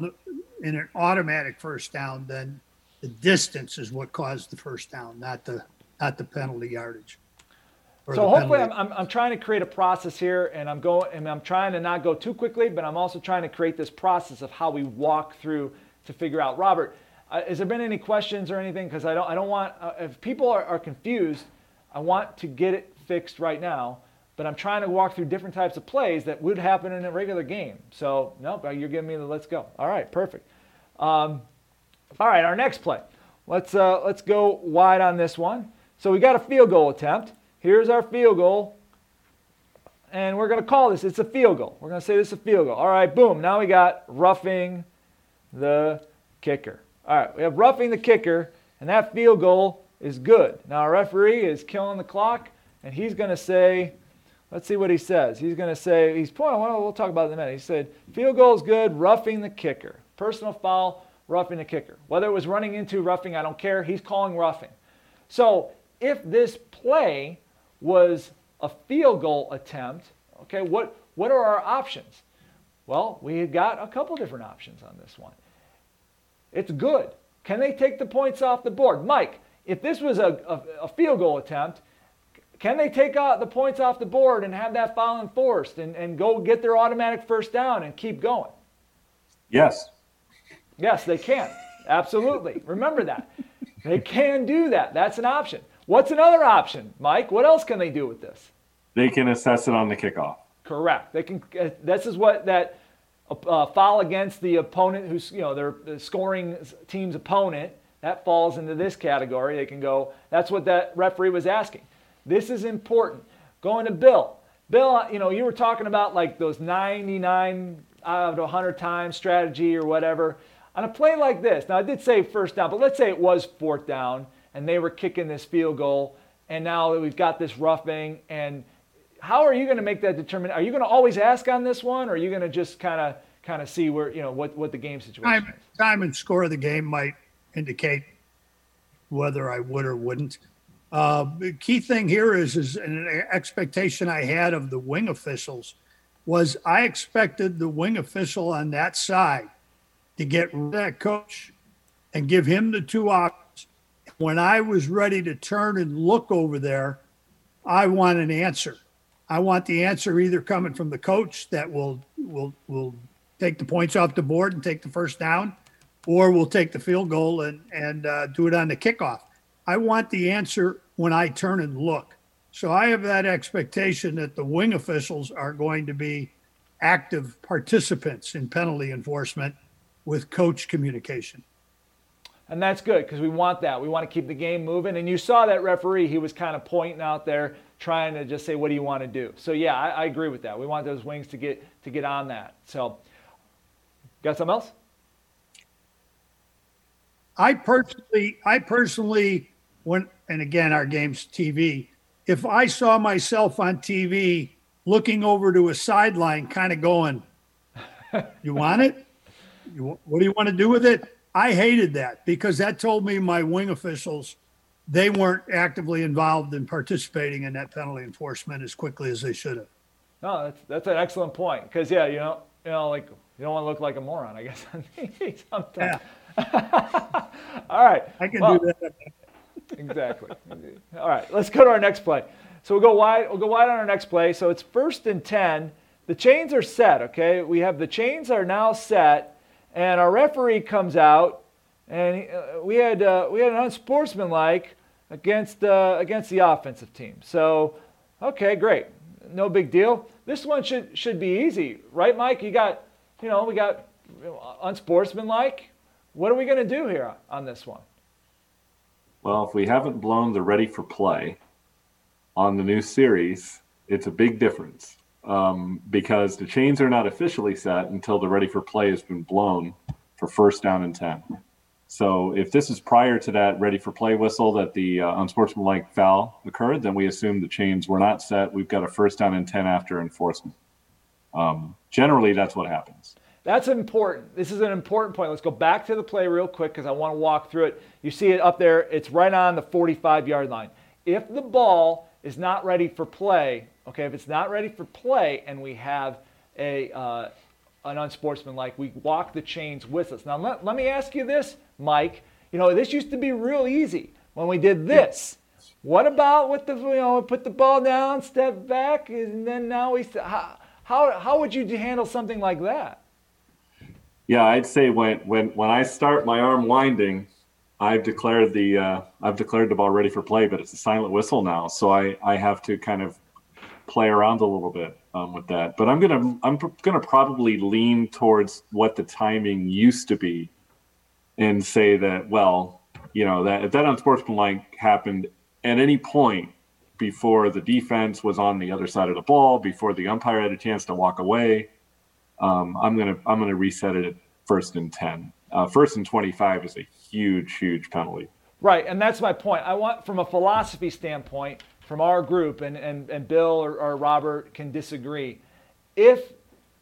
in an automatic first down, then the distance is what caused the first down, not the not the penalty yardage. So hopefully, I'm, I'm, I'm trying to create a process here, and I'm going and I'm trying to not go too quickly, but I'm also trying to create this process of how we walk through to figure out. Robert, uh, has there been any questions or anything? Because I don't I don't want uh, if people are, are confused, I want to get it fixed right now. But I'm trying to walk through different types of plays that would happen in a regular game. So nope, you're giving me the let's go. All right, perfect. Um, all right, our next play. Let's, uh, let's go wide on this one. So we got a field goal attempt. Here's our field goal. And we're going to call this, it's a field goal. We're going to say this is a field goal. All right, boom. Now we got roughing the kicker. All right, we have roughing the kicker, and that field goal is good. Now our referee is killing the clock, and he's going to say, let's see what he says. He's going to say, he's pointing, well, we'll talk about it in a minute. He said, field goal is good, roughing the kicker. Personal foul, roughing the kicker. Whether it was running into roughing, I don't care. He's calling roughing. So if this play was a field goal attempt, okay, what, what are our options? Well, we have got a couple different options on this one. It's good. Can they take the points off the board? Mike, if this was a, a, a field goal attempt, can they take out the points off the board and have that foul enforced and, and go get their automatic first down and keep going? Yes. Yes, they can. Absolutely. Remember that. They can do that. That's an option. What's another option, Mike? What else can they do with this? They can assess it on the kickoff. Correct. They can. Uh, this is what that uh, foul against the opponent, who's you know their the scoring team's opponent. That falls into this category. They can go. That's what that referee was asking. This is important. Going to Bill. Bill, you know, you were talking about like those 99 out of 100 times strategy or whatever. on a play like this, now I did say first down, but let's say it was fourth down and they were kicking this field goal, and now we've got this roughing. And how are you going to make that determination? Are you going to always ask on this one, or are you going to just kind of kind of see where you know what what the game situation Time, is? time and score of the game might indicate whether I would or wouldn't. Uh, the key thing here is is an expectation I had of the wing officials was I expected the wing official on that side to get that coach and give him the two options. When I was ready to turn and look over there, I want an answer. I want the answer either coming from the coach that will will will take the points off the board and take the first down, or we'll take the field goal and and uh, do it on the kickoff. I want the answer when I turn and look. So I have that expectation that the wing officials are going to be active participants in penalty enforcement with coach communication. And that's good because we want that. We want to keep the game moving. And you saw that referee, he was kind of pointing out there, trying to just say, what do you want to do? So yeah, I, I agree with that. We want those wings to get to get on that. So got something else? I personally, I personally, when and again, our game's TV. If I saw myself on TV looking over to a sideline, kind of going, "You want it? You, what do you want to do with it?" I hated that because that told me my wing officials they weren't actively involved in participating in that penalty enforcement as quickly as they should have. No, that's that's an excellent point because yeah, you know, you know, like you don't want to look like a moron, I guess sometimes. All right. I can Well, do that. exactly. All right, let's go to our next play. So we'll go wide. We'll go wide on our next play. So it's first and ten. The chains are set. Okay, we have the chains are now set, and our referee comes out, and he, uh, we had uh, we had an unsportsmanlike against uh, against the offensive team. So okay, great, no big deal. This one should should be easy, right, Mike? You got you know we got unsportsmanlike. What are we going to do here on this one? Well, if we haven't blown the ready for play on the new series, it's a big difference um, because the chains are not officially set until the ready for play has been blown for first down and 10. So if this is prior to that ready for play whistle that the uh, unsportsmanlike foul occurred, then we assume the chains were not set. We've got a first down and 10 after enforcement. Um, generally, that's what happens. That's important. This is an important point. Let's go back to the play real quick because I want to walk through it. You see it up there. It's right on the 45 yard line. If the ball is not ready for play, okay, if it's not ready for play and we have a uh, an unsportsmanlike, we walk the chains with us. Now, let, let me ask you this, Mike. You know, this used to be real easy when we did this. What about with the, you know, put the ball down, step back, and then now we, how, how, how would you handle something like that? Yeah, I'd say when when when I start my arm winding, I've declared the uh, I've declared the ball ready for play, but it's a silent whistle now, so I I have to kind of play around a little bit um, with that. But I'm gonna I'm gonna probably lean towards what the timing used to be, and say that well, you know that if that unsportsmanlike happened at any point before the defense was on the other side of the ball, before the umpire had a chance to walk away, um, I'm gonna I'm gonna reset it at first and ten. Uh, first and twenty five is a huge huge penalty. Right, and that's my point. I want, from a philosophy standpoint, from our group, and, and, and Bill or, or Robert can disagree. If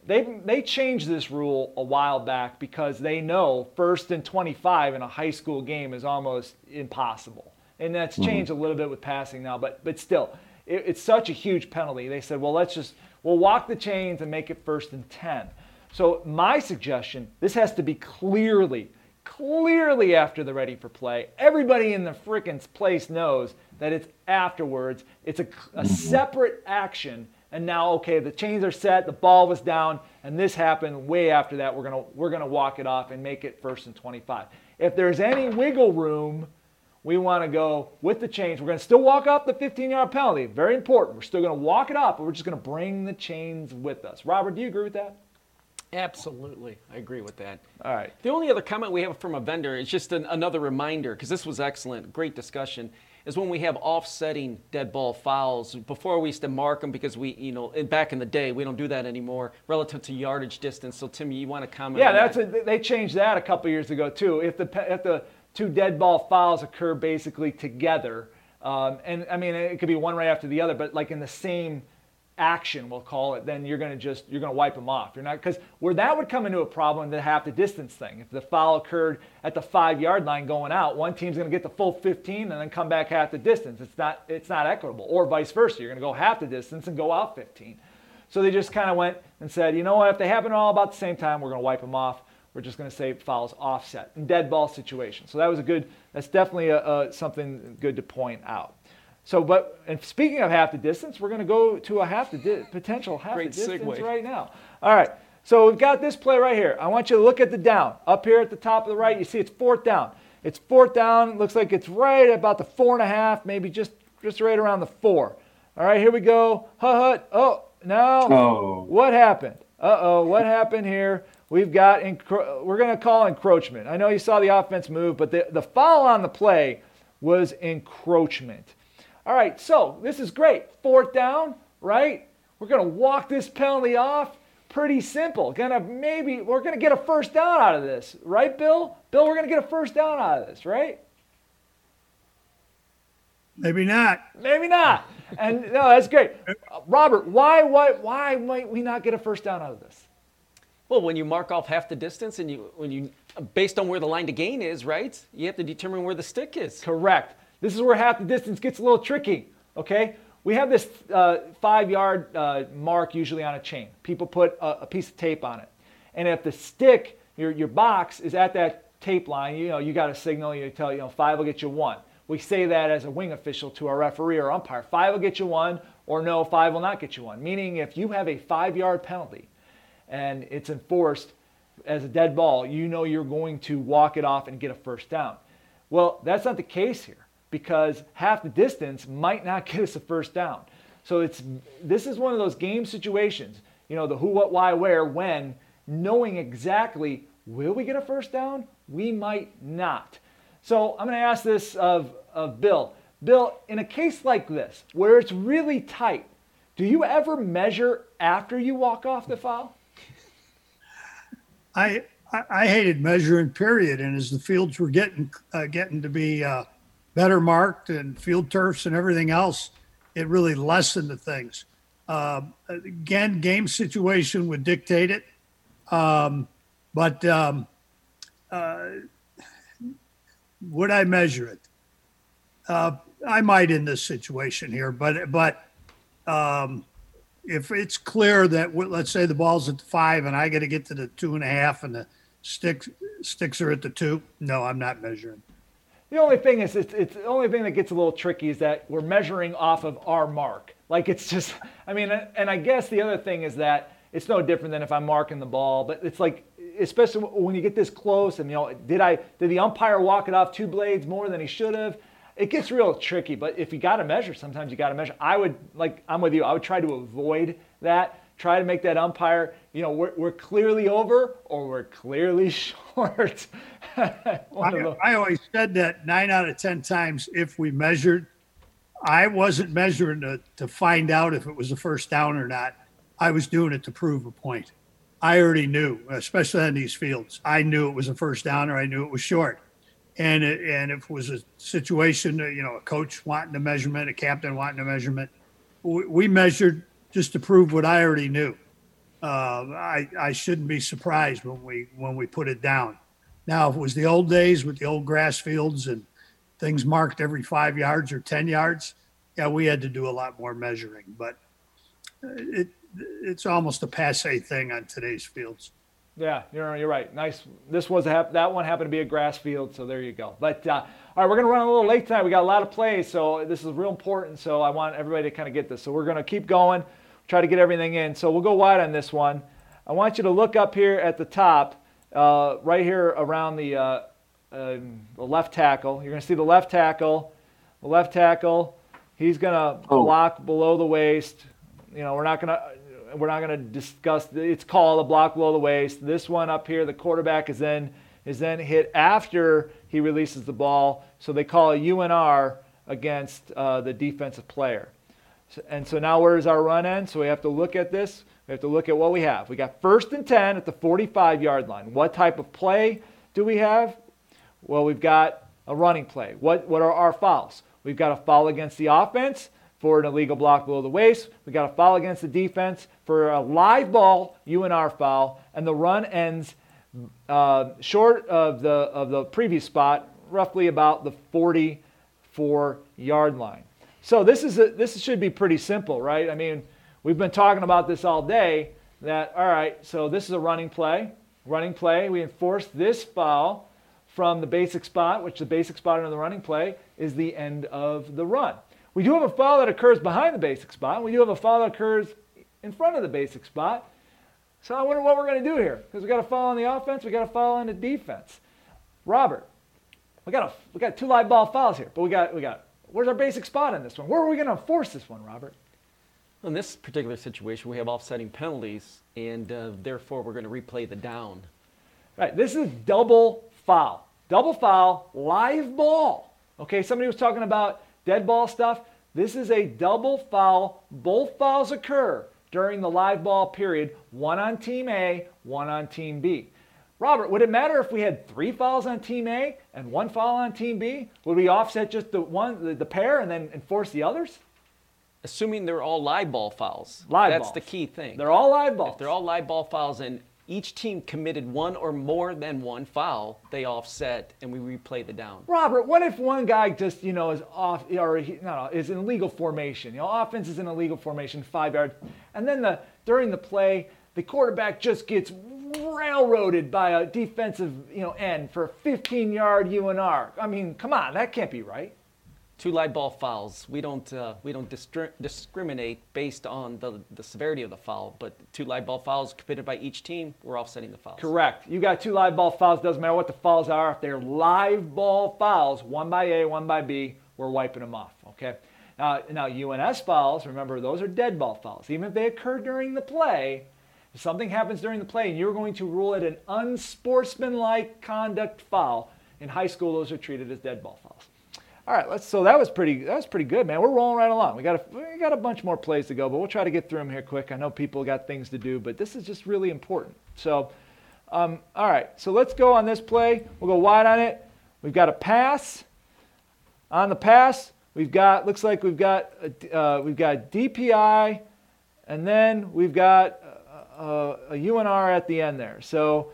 they, they changed this rule a while back because they know first and 25 in a high school game is almost impossible. And that's mm-hmm. changed a little bit with passing now, but, but still, it, it's such a huge penalty. They said, well, let's just, we'll walk the chains and make it first and 10. So my suggestion, this has to be clearly, clearly after the ready for play. Everybody in the frickin' place knows that it's afterwards. It's a, a mm-hmm. separate action. And now, okay, the chains are set, the ball was down, and this happened way after that. We're gonna we're gonna walk it off and make it first and 25. If there's any wiggle room, we want to go with the chains. We're going to still walk up the 15 yard penalty. Very important. We're still going to walk it up, but we're just going to bring the chains with us. Robert, do you agree with that? Absolutely. I agree with that. All right. The only other comment we have from a vendor is just an, another reminder, because this was excellent, great discussion, is when we have offsetting dead ball fouls. Before we used to mark them because we, you know, back in the day, we don't do that anymore relative to yardage distance. So, Tim, you want to comment Yeah, on that's that? a, they changed that a couple years ago too. If the if the two dead ball fouls occur basically together, um, and I mean it could be one right after the other, but like in the same action, we'll call it, then you're going to just you're going to wipe them off. You're not because where that would come into a problem, the half the distance thing. If the foul occurred at the five yard line going out, one team's going to get the full 15 and then come back half the distance. It's not it's not equitable, or vice versa. You're going to go half the distance and go out 15. So they just kind of went and said, you know what? If they happen all about the same time, we're going to wipe them off. We're just going to say fouls offset in dead ball situation. So that was a good. That's definitely a, a, something good to point out. So, but and speaking of half the distance, we're going to go to a half the di- potential half Great the distance segue. right now. All right. So we've got this play right here. I want you to look at the down up here at the top of the right. You see it's fourth down. It's fourth down. It looks like it's right about the four and a half, maybe just just right around the four. All right, here we go. Hut hut. Oh no. Oh. What happened? Uh oh. What happened here? We've got encro- we're going to call encroachment. I know you saw the offense move, but the, the foul on the play was encroachment. All right, so this is great. Fourth down, right? We're going to walk this penalty off. Pretty simple. Gonna maybe we're going to get a first down out of this, right, Bill? Bill, we're going to get a first down out of this, right? Maybe not. Maybe not. And no, that's great. Robert, why, why, why might we not get a first down out of this? Well, when you mark off half the distance and you, when you, based on where the line to gain is, right? You have to determine where the stick is. Correct. This is where half the distance gets a little tricky. Okay, we have this uh, five-yard uh, mark usually on a chain. People put a, a piece of tape on it, and if the stick, your your box, is at that tape line, you know you got a signal. You tell you know five will get you one. We say that as a wing official to our referee or umpire. Five will get you one, or no, five will not get you one. Meaning, if you have a five-yard penalty, and it's enforced as a dead ball, you know you're going to walk it off and get a first down. Well, that's not the case here because half the distance might not get us a first down. So it's this is one of those game situations, you know, the who, what, why, where, when, knowing exactly will we get a first down? We might not. So I'm going to ask this of, of Bill. Bill, in a case like this, where it's really tight, do you ever measure after you walk off the foul? I, I, hated measuring period. And as the fields were getting, uh, getting to be, uh, better marked and field turfs and everything else, it really lessened the things. Um, again, game situation would dictate it. Um, but, um, uh, would I measure it? Uh, I might in this situation here, but, but, um, if it's clear that let's say the ball's at the five and I got to get to the two and a half and the sticks sticks are at the two, no, I'm not measuring. The only thing is, it's, it's the only thing that gets a little tricky is that we're measuring off of our mark. Like it's just, I mean, and I guess the other thing is that it's no different than if I'm marking the ball, but it's like, especially when you get this close and, you know, did I, did the umpire walk it off two blades more than he should have? It gets real tricky, but if you got to measure, sometimes you got to measure. I would, like, I'm with you, I would try to avoid that. Try to make that umpire, you know, we're, we're clearly over or we're clearly short. I. I always said that nine out of 10 times if we measured, I wasn't measuring to, to find out if it was a first down or not. I was doing it to prove a point. I already knew, especially on these fields. I knew it was a first down or I knew it was short. And it, and if it was a situation, you know, a coach wanting a measurement, a captain wanting a measurement, we, we measured just to prove what I already knew. Uh, I, I shouldn't be surprised when we when we put it down. Now, if it was the old days with the old grass fields and things marked every five yards or 10 yards, yeah, we had to do a lot more measuring. But uh, it it's almost a passe thing on today's fields. Yeah, you're, you're right. Nice. This was a that one happened to be a grass field, so there you go. But uh, all right, we're gonna run a little late tonight. We got a lot of plays, so this is real important. So I want everybody to kind of get this. So we're gonna keep going, try to get everything in. So we'll go wide on this one. I want you to look up here at the top, uh, right here around the, uh, um, the left tackle. You're gonna see the left tackle. The left tackle. He's gonna Oh. block below the waist. You know, we're not gonna. we're not going to discuss. It's called a block below the waist. This one up here, the quarterback is then is then hit after he releases the ball. So they call a UNR against uh, the defensive player. And so now where does our run end? So we have to look at this. We have to look at what we have. We got first and 10 at the 45 yard line. What type of play do we have? Well, we've got a running play. What, what are our fouls? We've got a foul against the offense for an illegal block below the waist. We've got a foul against the defense for a live ball UNR foul. And the run ends uh, short of the, of the previous spot, roughly about the 44 yard line. So this, is a, this should be pretty simple, right? I mean, we've been talking about this all day that, all right, so this is a running play. Running play, we enforce this foul from the basic spot, which the basic spot in the running play is the end of the run. We do have a foul that occurs behind the basic spot. We do have a foul that occurs in front of the basic spot. So I wonder what we're going to do here because we got a foul on the offense, we got a foul on the defense. Robert, we got a, we got two live ball fouls here, but we got we got where's our basic spot in this one? Where are we going to enforce this one, Robert? In this particular situation, we have offsetting penalties, and uh, therefore we're going to replay the down. Right. This is double foul. Double foul, live ball. Okay. Somebody was talking about dead ball stuff. This is a double foul. Both fouls occur during the live ball period, one on team A, one on team B. Robert, would it matter if we had three fouls on team A and one foul on team B? Would we offset just the one, the, the pair, and then enforce the others? Assuming they're all live ball fouls. Live That's balls. the key thing. They're all live balls. If they're all live ball fouls and each team committed one or more than one foul, they offset and we replay the down. Robert, what if one guy just, you know, is off or he, no, no, is in illegal formation? You know, offense is in illegal formation, five yards, and then the during the play, the quarterback just gets railroaded by a defensive, you know, end for a 15-yard UNR. I mean, come on, that can't be right. Two live ball fouls. We don't uh, we don't distri- discriminate based on the, the severity of the foul, but two live ball fouls committed by each team, we're offsetting the fouls. Correct. You got two live ball fouls. Doesn't matter what the fouls are. If they're live ball fouls, one by A, one by B, we're wiping them off. Okay. Now, now UNS fouls. Remember, those are dead ball fouls. Even if they occur during the play, if something happens during the play and you're going to rule it an unsportsmanlike conduct foul, in high school those are treated as dead ball fouls. All right, let's. So that was pretty. That was pretty good, man. We're rolling right along. We got a we got a bunch more plays to go, but we'll try to get through them here quick. I know people got things to do, but this is just really important. So, um, all right. So let's go on this play. We'll go wide on it. We've got a pass. On the pass, we've got. Looks like we've got. Uh, we've got DPI, and then we've got Uh, a, a UNR at the end there. So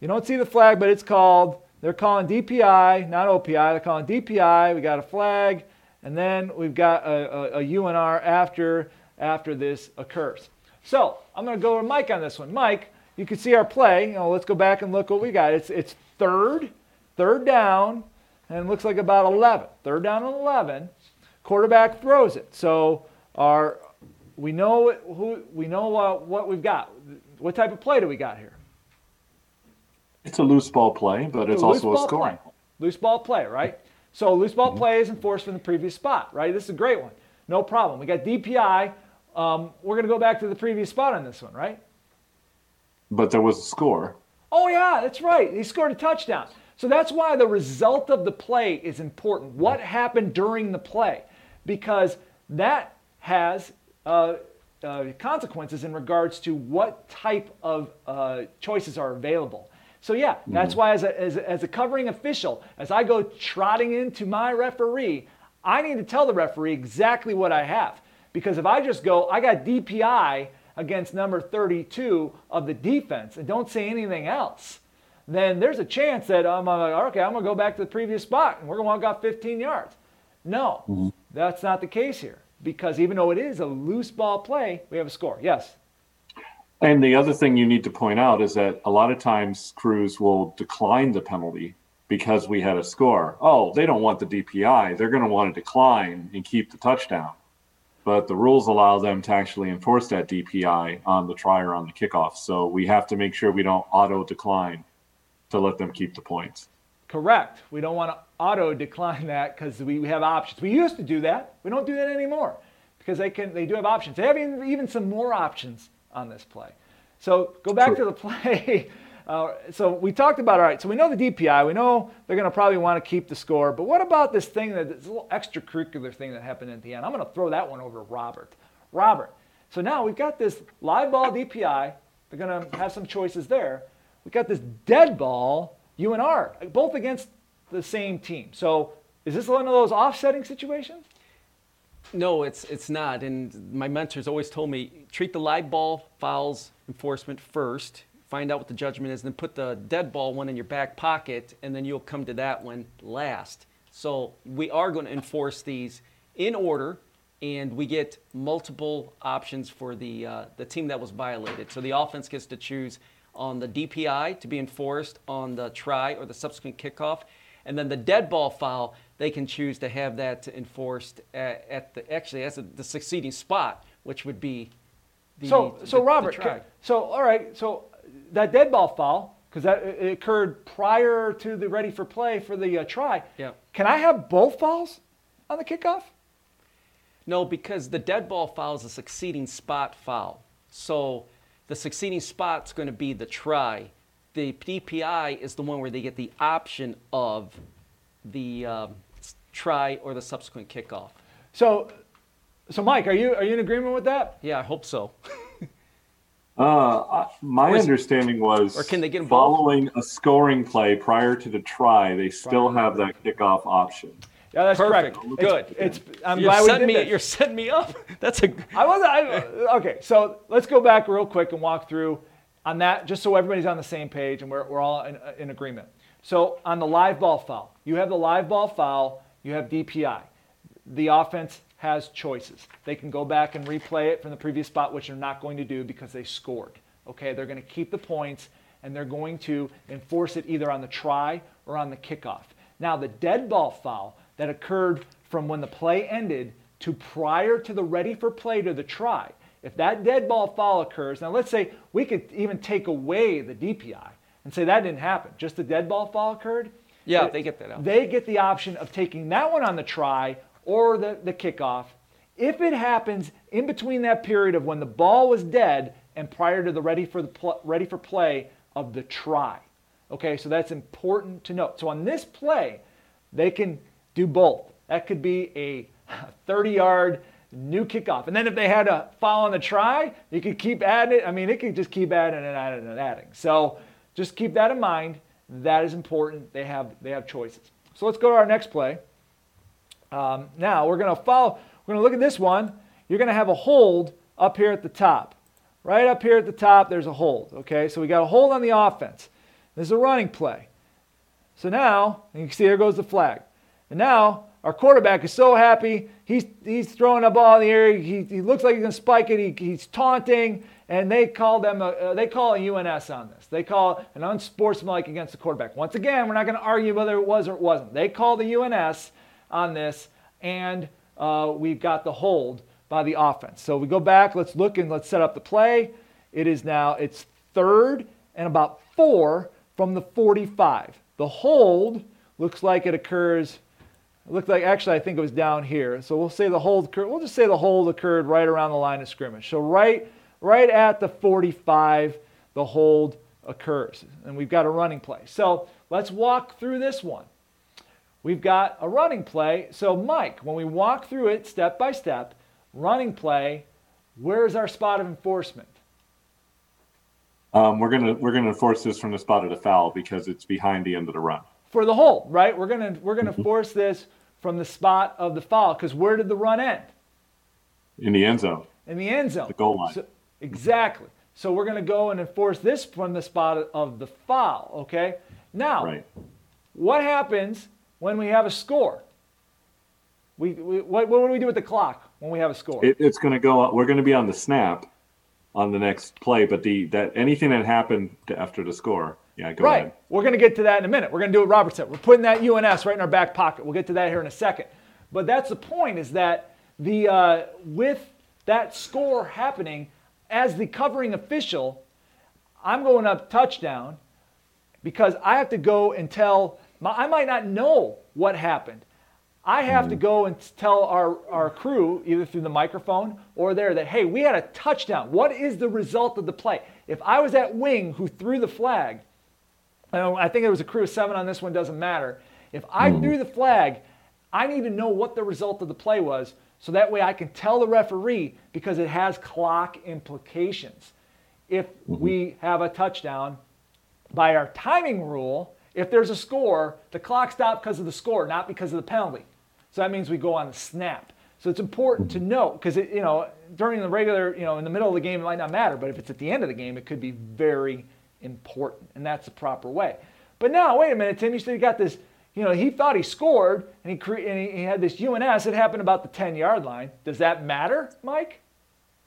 you don't see the flag, but it's called. They're calling DPI, not OPI. They're calling DPI. We got a flag, and then we've got a, a, a UNR after after this occurs. So I'm going to go to Mike on this one. Mike, you can see our play. You know, let's go back and look what we got. It's it's third, third down, and looks like about 11. Third down and 11. Quarterback throws it. So our we know who we know uh, what we've got. What type of play do we got here? It's a loose ball play, but it's, a also a scoring. Play. Loose ball play, right? So loose ball play is enforced from the previous spot, right? This is a great one. No problem. We got DPI. Um, we're going to go back to the previous spot on this one, right? But there was a score. Oh, yeah, that's right. He scored a touchdown. So that's why the result of the play is important. What happened during the play? Because that has uh, uh, consequences in regards to what type of uh, choices are available. So yeah, that's why as a, as, a, as a covering official, as I go trotting into my referee, I need to tell the referee exactly what I have. Because if I just go, I got DPI against number 32 of the defense and don't say anything else, then there's a chance that I'm like, okay, I'm gonna go back to the previous spot and we're gonna walk out 15 yards. No, that's not the case here. Because even though it is a loose ball play, we have a score. Yes. And the other thing you need to point out is that a lot of times crews will decline the penalty because we had a score. Oh, they don't want the DPI. They're going to want to decline and keep the touchdown. But the rules allow them to actually enforce that DPI on the try or on the kickoff. So we have to make sure we don't auto decline to let them keep the points. Correct. We don't want to auto decline that because we, have options. We used to do that. We don't do that anymore because they can they do have options. They have even, even some more options on this play. So go back to the play. Uh, so we talked about all right. So we know the DPI. We know they're going to probably want to keep the score. But what about this thing that this little extracurricular thing that happened at the end? I'm going to throw that one over to Robert. Robert. So now we've got this live ball DPI. They're going to have some choices there. We've got this dead ball UNR, both against the same team. So is this one of those offsetting situations? No, it's it's not. And my mentors always told me treat the live ball fouls enforcement first, find out what the judgment is, and then put the dead ball one in your back pocket, and then you'll come to that one last. So we are going to enforce these in order, and we get multiple options for the uh, the team that was violated. So the offense gets to choose on the DPI to be enforced on the try or the subsequent kickoff, and then the dead ball foul they can choose to have that enforced at, at the actually as a, the succeeding spot, which would be the so, the- so the Robert, try. ca- so all right, so that dead ball foul because that it occurred prior to the ready for play for the uh, try. Yeah. Can I have both fouls on the kickoff? No, because the dead ball foul is a succeeding spot foul. So the succeeding spot's going to be the try. The DPI is the one where they get the option of the um, try or the subsequent kickoff. So, so Mike, are you are you in agreement with that? Yeah, I hope so. Uh, my is- understanding was or can they get 'em both? following a scoring play prior to the try, they still have that kickoff option. Yeah, that's Perfect. correct. Good. It's, it's I'm you're glad we setting did me. this. You're setting me up. That's a. I wasn't. I, okay, so let's go back real quick and walk through on that, just so everybody's on the same page and we're, we're all in, in agreement. So on the live ball foul, you have the live ball foul, you have DPI. The offense has choices. They can go back and replay it from the previous spot, which they're not going to do because they scored. Okay, they're going to keep the points and they're going to enforce it either on the try or on the kickoff. Now, the dead ball foul that occurred from when the play ended to prior to the ready for play to the try, if that dead ball foul occurs, now let's say we could even take away the DPI and say that didn't happen, just the dead ball foul occurred. Yeah, they get that out. They get the option of taking that one on the try or the, the kickoff. If it happens in between that period of when the ball was dead and prior to the ready for the pl- ready for play of the try. Okay, so that's important to note. So on this play, they can do both. That could be a 30 yard new kickoff. And then if they had a foul on the try, you could keep adding it. I mean, it could just keep adding and adding and adding. So just keep that in mind. That is important. They have they have choices. So let's go to our next play. Um, now we're going to follow. We're going to look at this one. You're going to have a hold up here at the top. Right up here at the top, there's a hold. Okay, so we got a hold on the offense. This is a running play. So now, you can see here goes the flag. And now our quarterback is so happy. He's, he's throwing a ball in the air. He, he looks like he's going to spike it. He, he's taunting, and they call them a, uh, they call a UNS on this. They call an unsportsmanlike against the quarterback. Once again, we're not going to argue whether it was or it wasn't. They call the UNS on this, and uh, we've got the hold by the offense. So we go back. Let's look and let's set up the play. It is now it's third and about four from the 45. The hold looks like it occurs. It looked like actually I think it was down here. So we'll say the hold occurred. We'll just say the hold occurred right around the line of scrimmage. So right right at the 45, the hold occurs, and we've got a running play. So let's walk through this one. We've got a running play. So Mike, when we walk through it step by step, running play, where's our spot of enforcement? Um, we're gonna we're gonna enforce this from the spot of the foul because it's behind the end of the run. for the hold, right? We're gonna we're gonna force this from the spot of the foul because where did the run end? in the end zone. In the end zone. The goal line. So- exactly. So we're gonna go and enforce this from the spot of the foul. Okay. Now, Right. what happens when we have a score? We, we what, what do we do with the clock when we have a score? It, it's going to go. We're going to be on the snap on the next play, but the that anything that happened to, after the score. Yeah, go Right. ahead. We're going to get to that in a minute. We're going to do what Robert said. We're putting that UNS right in our back pocket. We'll get to that here in a second. But that's the point is that the uh, with that score happening, as the covering official, I'm going up touchdown because I have to go and tell. My, I might not know what happened. I have to go and tell our, our crew, either through the microphone or there, that, hey, we had a touchdown. What is the result of the play? If I was that wing who threw the flag, I think it was a crew of seven on this one, doesn't matter. If I mm-hmm. threw the flag, I need to know what the result of the play was so that way I can tell the referee because it has clock implications. If mm-hmm. we have a touchdown, by our timing rule, if there's a score, the clock stops because of the score, not because of the penalty. So that means we go on the snap. So it's important to mm-hmm. note because you know during the regular, you know, in the middle of the game it might not matter, but if it's at the end of the game, it could be very important, and that's the proper way. But now, wait a minute, Tim, you said you got this. You know, he thought he scored, and he cre- and he, he had this UNS. It happened about the 10 yard line. Does that matter, Mike?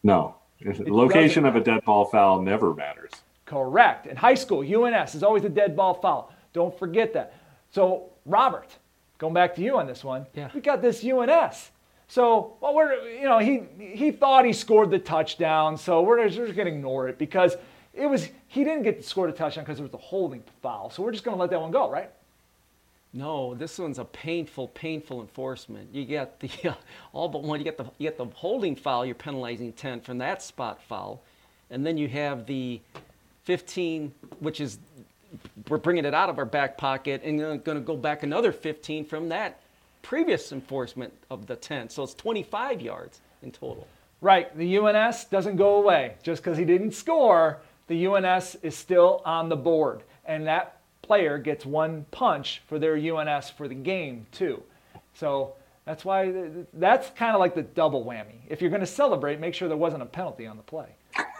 No. The location of a dead ball foul never matters. Correct. In high school, UNS is always a dead ball foul. Don't forget that. So, Robert, going back to you on this one, Yeah. we got this UNS. So, well, we're you know he he thought he scored the touchdown, so we're just, we're just going to ignore it because it was he didn't get to score the touchdown because it was a holding foul. So we're just going to let that one go, right? No, this one's a painful, painful enforcement. You get the uh, all but one. You get the you get the holding foul. You're penalizing 10 from that spot foul, and then you have the 15, which is we're bringing it out of our back pocket and going to go back another 15 from that previous enforcement of the 10. So it's 25 yards in total. Right. The UNS doesn't go away just because he didn't score. The UNS is still on the board, and that player gets one punch for their UNS for the game too. So that's why that's kind of like the double whammy. If you're going to celebrate, make sure there wasn't a penalty on the play.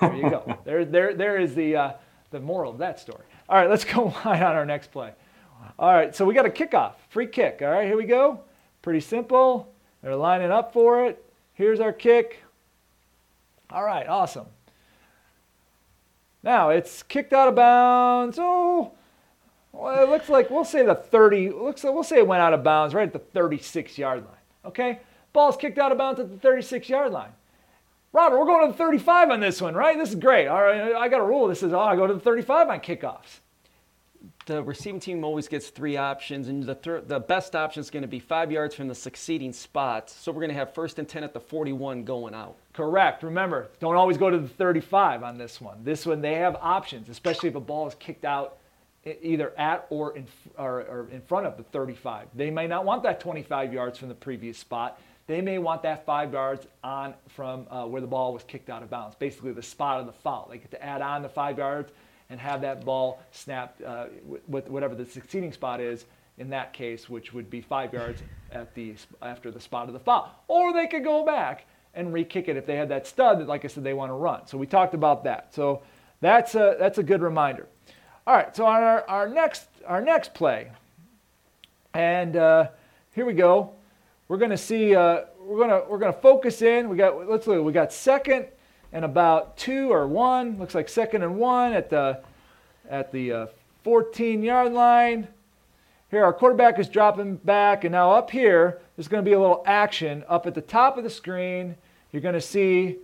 There you go. there, there, there is the uh, the moral of that story. All right, let's go line on our next play. All right, so we got a kickoff, free kick. All right, here we go. Pretty simple. They're lining up for it. Here's our kick. All right, awesome. Now it's kicked out of bounds. Oh, well, it looks like we'll say the 30. Looks like we'll say it went out of bounds right at the 36 yard line. Okay, ball's kicked out of bounds at the 36 yard line. Robert, we're going to the 35 on this one, right? This is great. All right, I got a rule. This says, oh, I go to the 35 on kickoffs. The receiving team always gets three options, and the, thir- the best option is going to be five yards from the succeeding spot. So we're going to have first and 10 at the 41 going out. Correct. Remember, don't always go to the 35 on this one. This one, they have options, especially if a ball is kicked out either at or in, or, or in front of the 35. They may not want that 25 yards from the previous spot. They may want that five yards on from uh, where the ball was kicked out of bounds, basically the spot of the foul. They get to add on the five yards and have that ball snapped uh, with whatever the succeeding spot is in that case, which would be five yards at the after the spot of the foul. Or they could go back and re-kick it if they had that stud that, like I said, they want to run. So we talked about that. So that's a that's a good reminder. All right. So on our, our next our next play, and uh, here we go. We're going to see. Uh, we're to we're to focus in. We got let's look. We got second and about two or one. Looks like second and one at the at the uh, 14 yard line. Here, our quarterback is dropping back, and now up here, there's going to be a little action up at the top of the screen. You're going to see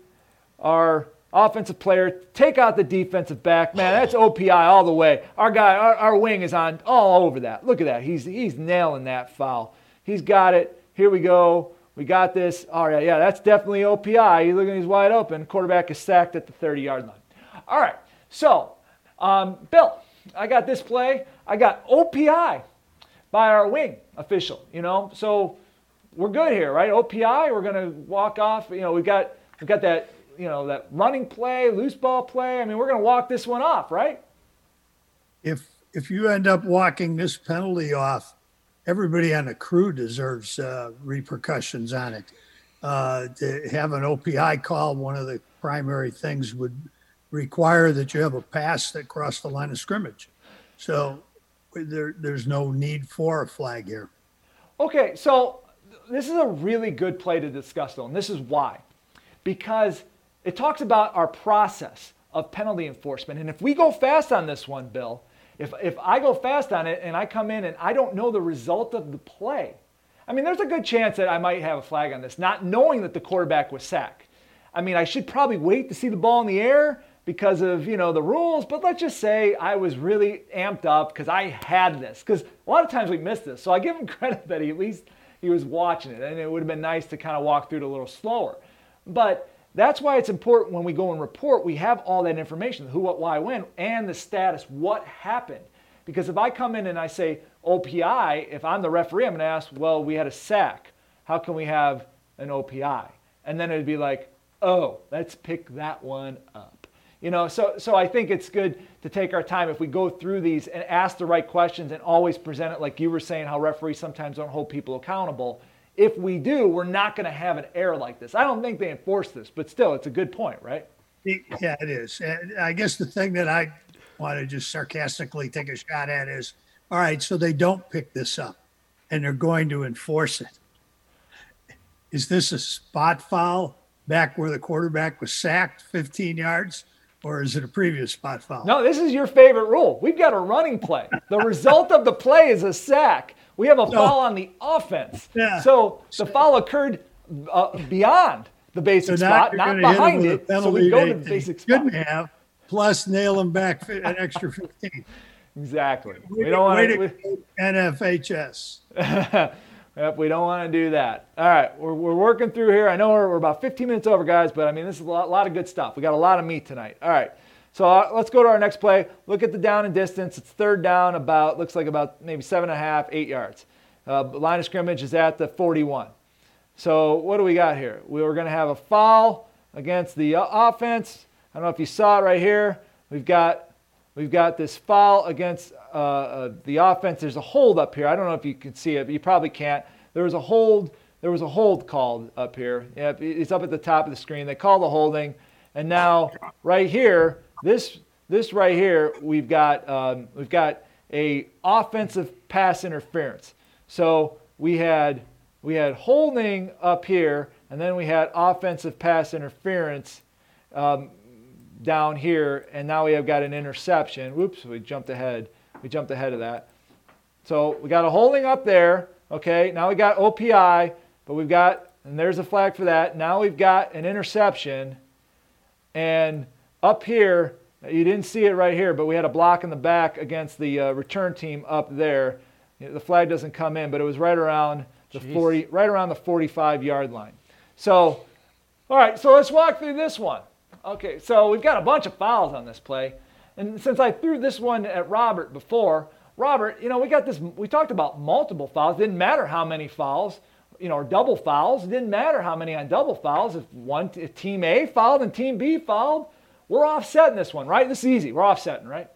our offensive player take out the defensive back. Man, that's OPI all the way. Our guy, our, our wing is on all over that. Look at that. He's he's nailing that foul. He's got it. Here we go. We got this. All right, yeah, that's definitely OPI. He's looking, he's wide open. Quarterback is sacked at the 30 yard line. All right, so um, Bill, I got this play. I got OPI by our wing official, you know, so we're good here, right? OPI, we're going to walk off. You know, we've got, we've got that, you know, that running play, loose ball play. I mean, we're going to walk this one off, right? If if you end up walking this penalty off, everybody on the crew deserves uh, repercussions on it. Uh, to have an OPI call, one of the primary things would require that you have a pass that crossed the line of scrimmage. So there, there's no need for a flag here. Okay, so this is a really good play to discuss, though, and this is why. Because it talks about our process of penalty enforcement. And if we go fast on this one, Bill, if, if I go fast on it and I come in and I don't know the result of the play, I mean, there's a good chance that I might have a flag on this, not knowing that the quarterback was sacked. I mean, I should probably wait to see the ball in the air because of you know the rules, but let's just say I was really amped up because I had this. Because a lot of times we miss this, so I give him credit that he at least he was watching it, and it would have been nice to kind of walk through it a little slower. But that's why it's important when we go and report, we have all that information who, what, why, when, and the status, what happened. Because if I come in and I say OPI, if I'm the referee, I'm going to ask, well, we had a sack. How can we have an OPI? And then it'd be like, oh, let's pick that one up. You know, so, so I think it's good to take our time if we go through these and ask the right questions and always present it like you were saying, how referees sometimes don't hold people accountable if we do, we're not going to have an error like this. I don't think they enforce this, but still, it's a good point, right? Yeah, it is. And I guess the thing that I want to just sarcastically take a shot at is all right, so they don't pick this up and they're going to enforce it. Is this a spot foul back where the quarterback was sacked 15 yards? Or is it a previous spot foul? No, this is your favorite rule. We've got a running play. The result of the play is a sack. We have a foul on the offense. Yeah. So the foul occurred uh, beyond the basic So spot, not gonna hit 'em behind it. So we go to the basic spot. Shouldn't have, plus nail them back an extra 15. Exactly. Way We don't want to NFHS. Yep, we don't want to do that. All right, we're, we're working through here. I know we're, we're about 15 minutes over, guys, but I mean, this is a lot, lot of good stuff. We got a lot of meat tonight. All right, so uh, let's go to our next play. Look at the down and distance. It's third down, about looks like about maybe seven and a half, eight yards. Uh, line of scrimmage is at the 41. So what do we got here? We are going to have a foul against the uh, offense. I don't know if you saw it right here. We've got we've got this foul against uh, uh, the offense. There's a hold up here. I don't know if you can see it, but you probably can't. There was a hold. There was a hold called up here. It's up at the top of the screen. They call the holding, and now right here, this this right here, we've got um, we've got a offensive pass interference. So we had we had holding up here, and then we had offensive pass interference um, down here, and now we have got an interception. Whoops, we jumped ahead. We jumped ahead of that. So we got a holding up there. Okay, now we got OPI, but we've got, and there's a flag for that. Now we've got an interception, and up here, you didn't see it right here, but we had a block in the back against the uh, return team up there. The flag doesn't come in, but it was right around the Jeez. 40, right around the 45 yard line. So, all right, so let's walk through this one. Okay, so we've got a bunch of fouls on this play. And since I threw this one at Robert before, Robert, you know, we got this, we talked about multiple fouls. Didn't matter how many fouls, you know, or double fouls. It didn't matter how many on double fouls. If one, if team A fouled and team B fouled, we're offsetting this one, right? This is easy. We're offsetting, right?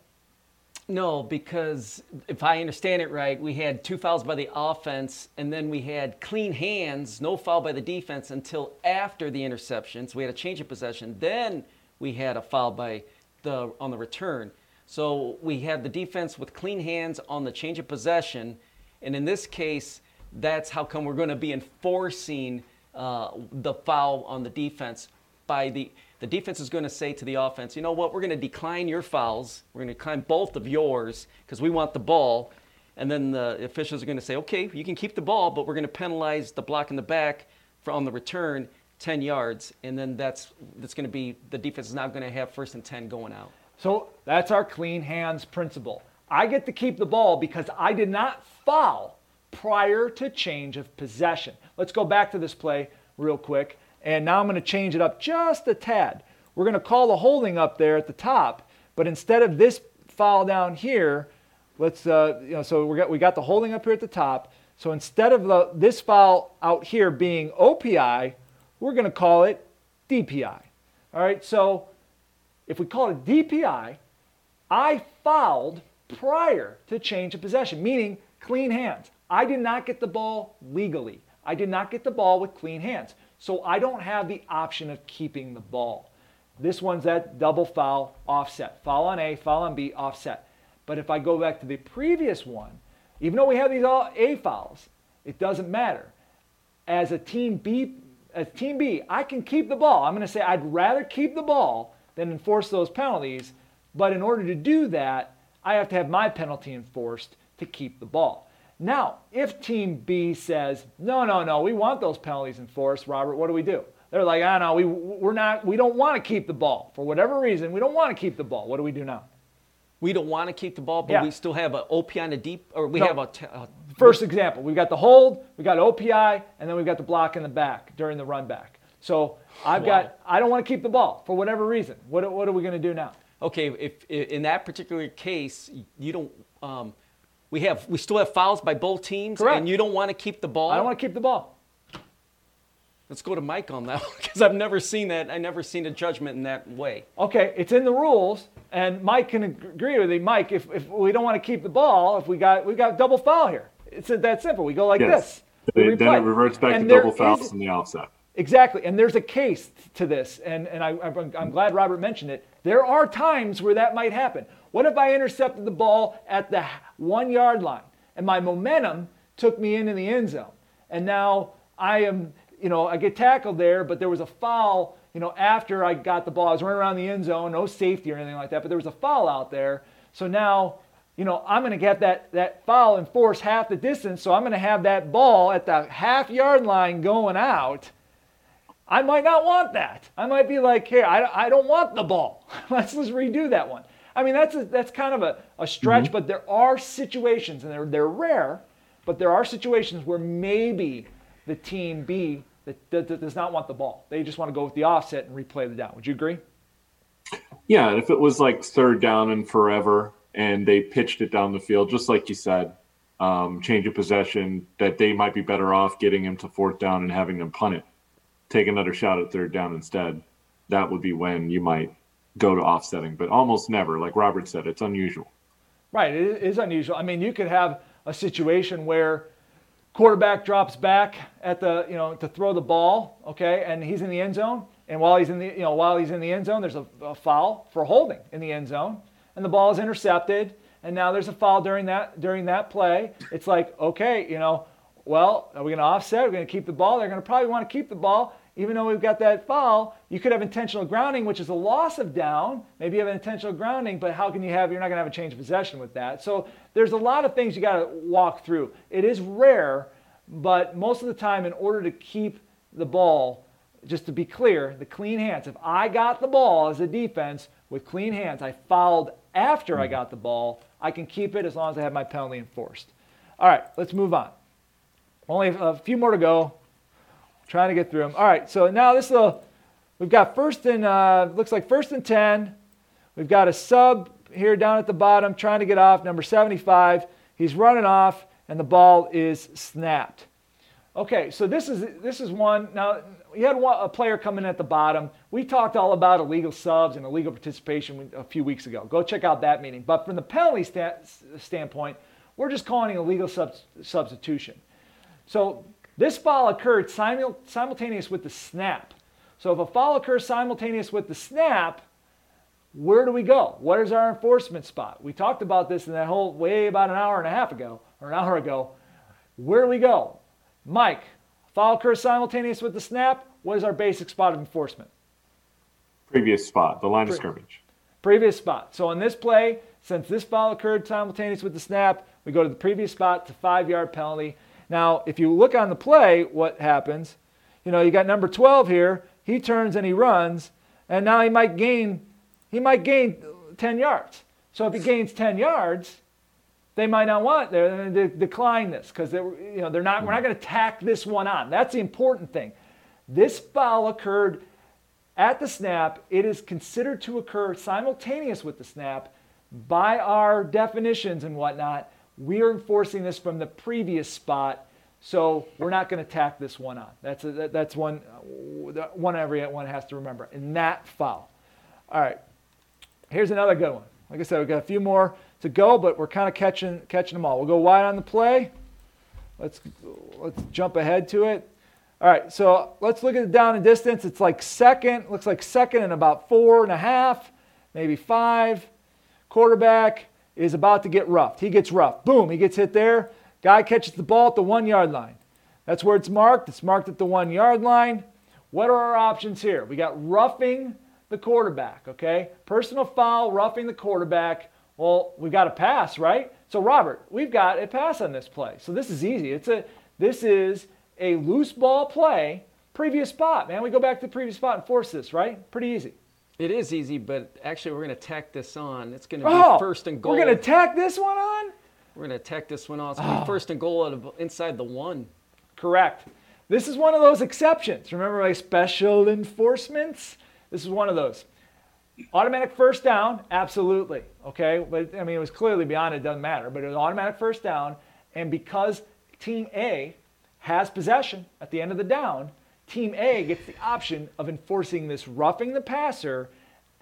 No, because if I understand it right, we had two fouls by the offense, and then we had clean hands, no foul by the defense until after the interceptions. We had a change of possession. Then we had a foul by the on the return. So we had the defense with clean hands on the change of possession, and in this case, that's how come we're going to be enforcing uh, the foul on the defense by the the defense is going to say to the offense, you know what, we're going to decline your fouls. We're going to decline both of yours because we want the ball. And then the officials are going to say, okay, you can keep the ball, but we're going to penalize the block in the back on the return 10 yards. And then that's that's going to be the defense is not going to have first and 10 going out. So that's our clean hands principle. I get to keep the ball because I did not foul prior to change of possession. Let's go back to this play real quick. And now I'm going to change it up just a tad. We're going to call the holding up there at the top, but instead of this foul down here, let's, uh, you know, so we got, we got the holding up here at the top. So instead of the, this foul out here being OPI, we're going to call it DPI. All right, so if we call it DPI, I fouled prior to change of possession, meaning clean hands. I did not get the ball legally. I did not get the ball with clean hands. So I don't have the option of keeping the ball. This one's that double foul offset. Foul on A, foul on B, offset. But if I go back to the previous one, even though we have these all A fouls, it doesn't matter. As a team B, as team B, I can keep the ball. I'm going to say I'd rather keep the ball than enforce those penalties. But in order to do that, I have to have my penalty enforced to keep the ball. Now, if Team B says, no, no, no, we want those penalties enforced, Robert, what do we do? They're like, I know, we, we're not, we don't want to keep the ball. For whatever reason, we don't want to keep the ball. What do we do now? We don't want to keep the ball, but Yeah. we still have an OP on the deep, or we No. have a, t- a First example, we've got the hold, we've got OPI, and then we've got the block in the back during the run back. So I've Wow. got, I don't want to keep the ball for whatever reason. What, what are we going to do now? Okay, if, if in that particular case you don't, um, we have we still have fouls by both teams, Correct. and you don't want to keep the ball. I don't want to keep the ball. Let's go to Mike on that because I've never seen that. I've never seen a judgment in that way. Okay, it's in the rules, and Mike can agree with me. Mike, if, if we don't want to keep the ball, if we got we got double foul here, it's that simple. We go like Yes. this. We Then then it reverts back And to double fouls is- from the offset. Exactly, and there's a case to this, and, and I, I'm, I'm glad Robert mentioned it. There are times where that might happen. What if I intercepted the ball at the one yard line, and my momentum took me into the end zone, and now I am, you know, I get tackled there, but there was a foul, you know, after I got the ball. I was running around the end zone, no safety or anything like that, but there was a foul out there. So now, you know, I'm going to get that, that foul and force half the distance, so I'm going to have that ball at the half yard line going out. I might not want that. I might be like, hey, I, I don't want the ball. Let's just redo that one. I mean, that's, a, that's kind of a, a stretch, but there are situations, and they're, they're rare, but there are situations where maybe the team B that, that, that does not want the ball. They just want to go with the offset and replay the down. Would you agree? Yeah, and if it was like third down and forever, and they pitched it down the field, just like you said, um, change of possession, that they might be better off getting him to fourth down and having them punt it, take another shot at third down instead. That would be when you might go to offsetting, but almost never. Like Robert said, it's unusual. Right, it is unusual. I mean, you could have a situation where quarterback drops back at the, you know, to throw the ball, okay, and he's in the end zone, and while he's in the, you know, while he's in the end zone, there's a, a foul for holding in the end zone, and the ball is intercepted, and now there's a foul during that during that play. It's like, okay, you know, well, are we going to offset? We're going to keep the ball. They're going to probably want to keep the ball, even though we've got that foul. You could have intentional grounding, which is a loss of down. Maybe you have an intentional grounding, but how can you have? You're not going to have a change of possession with that. So there's a lot of things you got to walk through. It is rare, but most of the time, in order to keep the ball, just to be clear, the clean hands. If I got the ball as a defense with clean hands, I fouled after I mm-hmm. got the ball. I can keep it as long as I have my penalty enforced. All right, let's move on. Only a few more to go. Trying to get through them. All right, so now this little, we've got first and uh, looks like first and ten. We've got a sub here down at the bottom trying to get off, number 75. He's running off, and the ball is snapped. Okay, so this is this is one. Now you had one, a player coming in at the bottom. We talked all about illegal subs and illegal participation a few weeks ago. Go check out that meeting. But from the penalty sta- standpoint, we're just calling it illegal sub- substitution. So this foul occurred simul- simultaneous with the snap. So if a foul occurs simultaneous with the snap, where do we go? What is our enforcement spot? We talked about this in that whole way about an hour and a half ago or an hour ago. Where do we go? Mike, foul occurs simultaneous with the snap. What is our basic spot of enforcement? Previous spot, the line of scrimmage. Previous spot. So on this play, since this foul occurred simultaneous with the snap, we go to the previous spot to five yard penalty. Now, if you look on the play, what happens? You know, you got number 12 here. He turns and he runs, and now he might gain, he might gain 10 yards. So if he gains 10 yards, they might not want they're going to decline this because they you know they're not we're not going to tack this one on. That's the important thing. This foul occurred at the snap. It is considered to occur simultaneous with the snap by our definitions and whatnot. We are enforcing this from the previous spot, so we're not going to tack this one on. That's a, that- that's one one everyone has to remember. In that foul. All right. Here's another good one. Like I said, we've got a few more to go, but we're kind of catching catching them all. We'll go wide on the play. Let's let's jump ahead to it. All right, so let's look at the down and distance. It's like second, looks like second and about four and a half, maybe five. Quarterback is about to get roughed. He gets roughed. Boom, he gets hit there. Guy catches the ball at the one yard line. That's where it's marked. It's marked at the one yard line. What are our options here? We got roughing the quarterback, okay? Personal foul, roughing the quarterback. Well, we've got a pass, right? So Robert, we've got a pass on this play. So this is easy. It's a this is a loose ball play, previous spot, man. We go back to the previous spot and force this, right? Pretty easy. It is easy, but actually we're going to tack this on. It's going to be Oh, first and goal. we're gonna tack this one on. We're going to tack this one on. It's going to be oh. first and goal out of, inside the one. Correct. This is one of those exceptions. Remember my special enforcements? This is one of those. Automatic first down, absolutely. Okay, but I mean it was clearly beyond it doesn't matter, but it was automatic first down, and because Team A has possession at the end of the down, Team A gets the option of enforcing this roughing the passer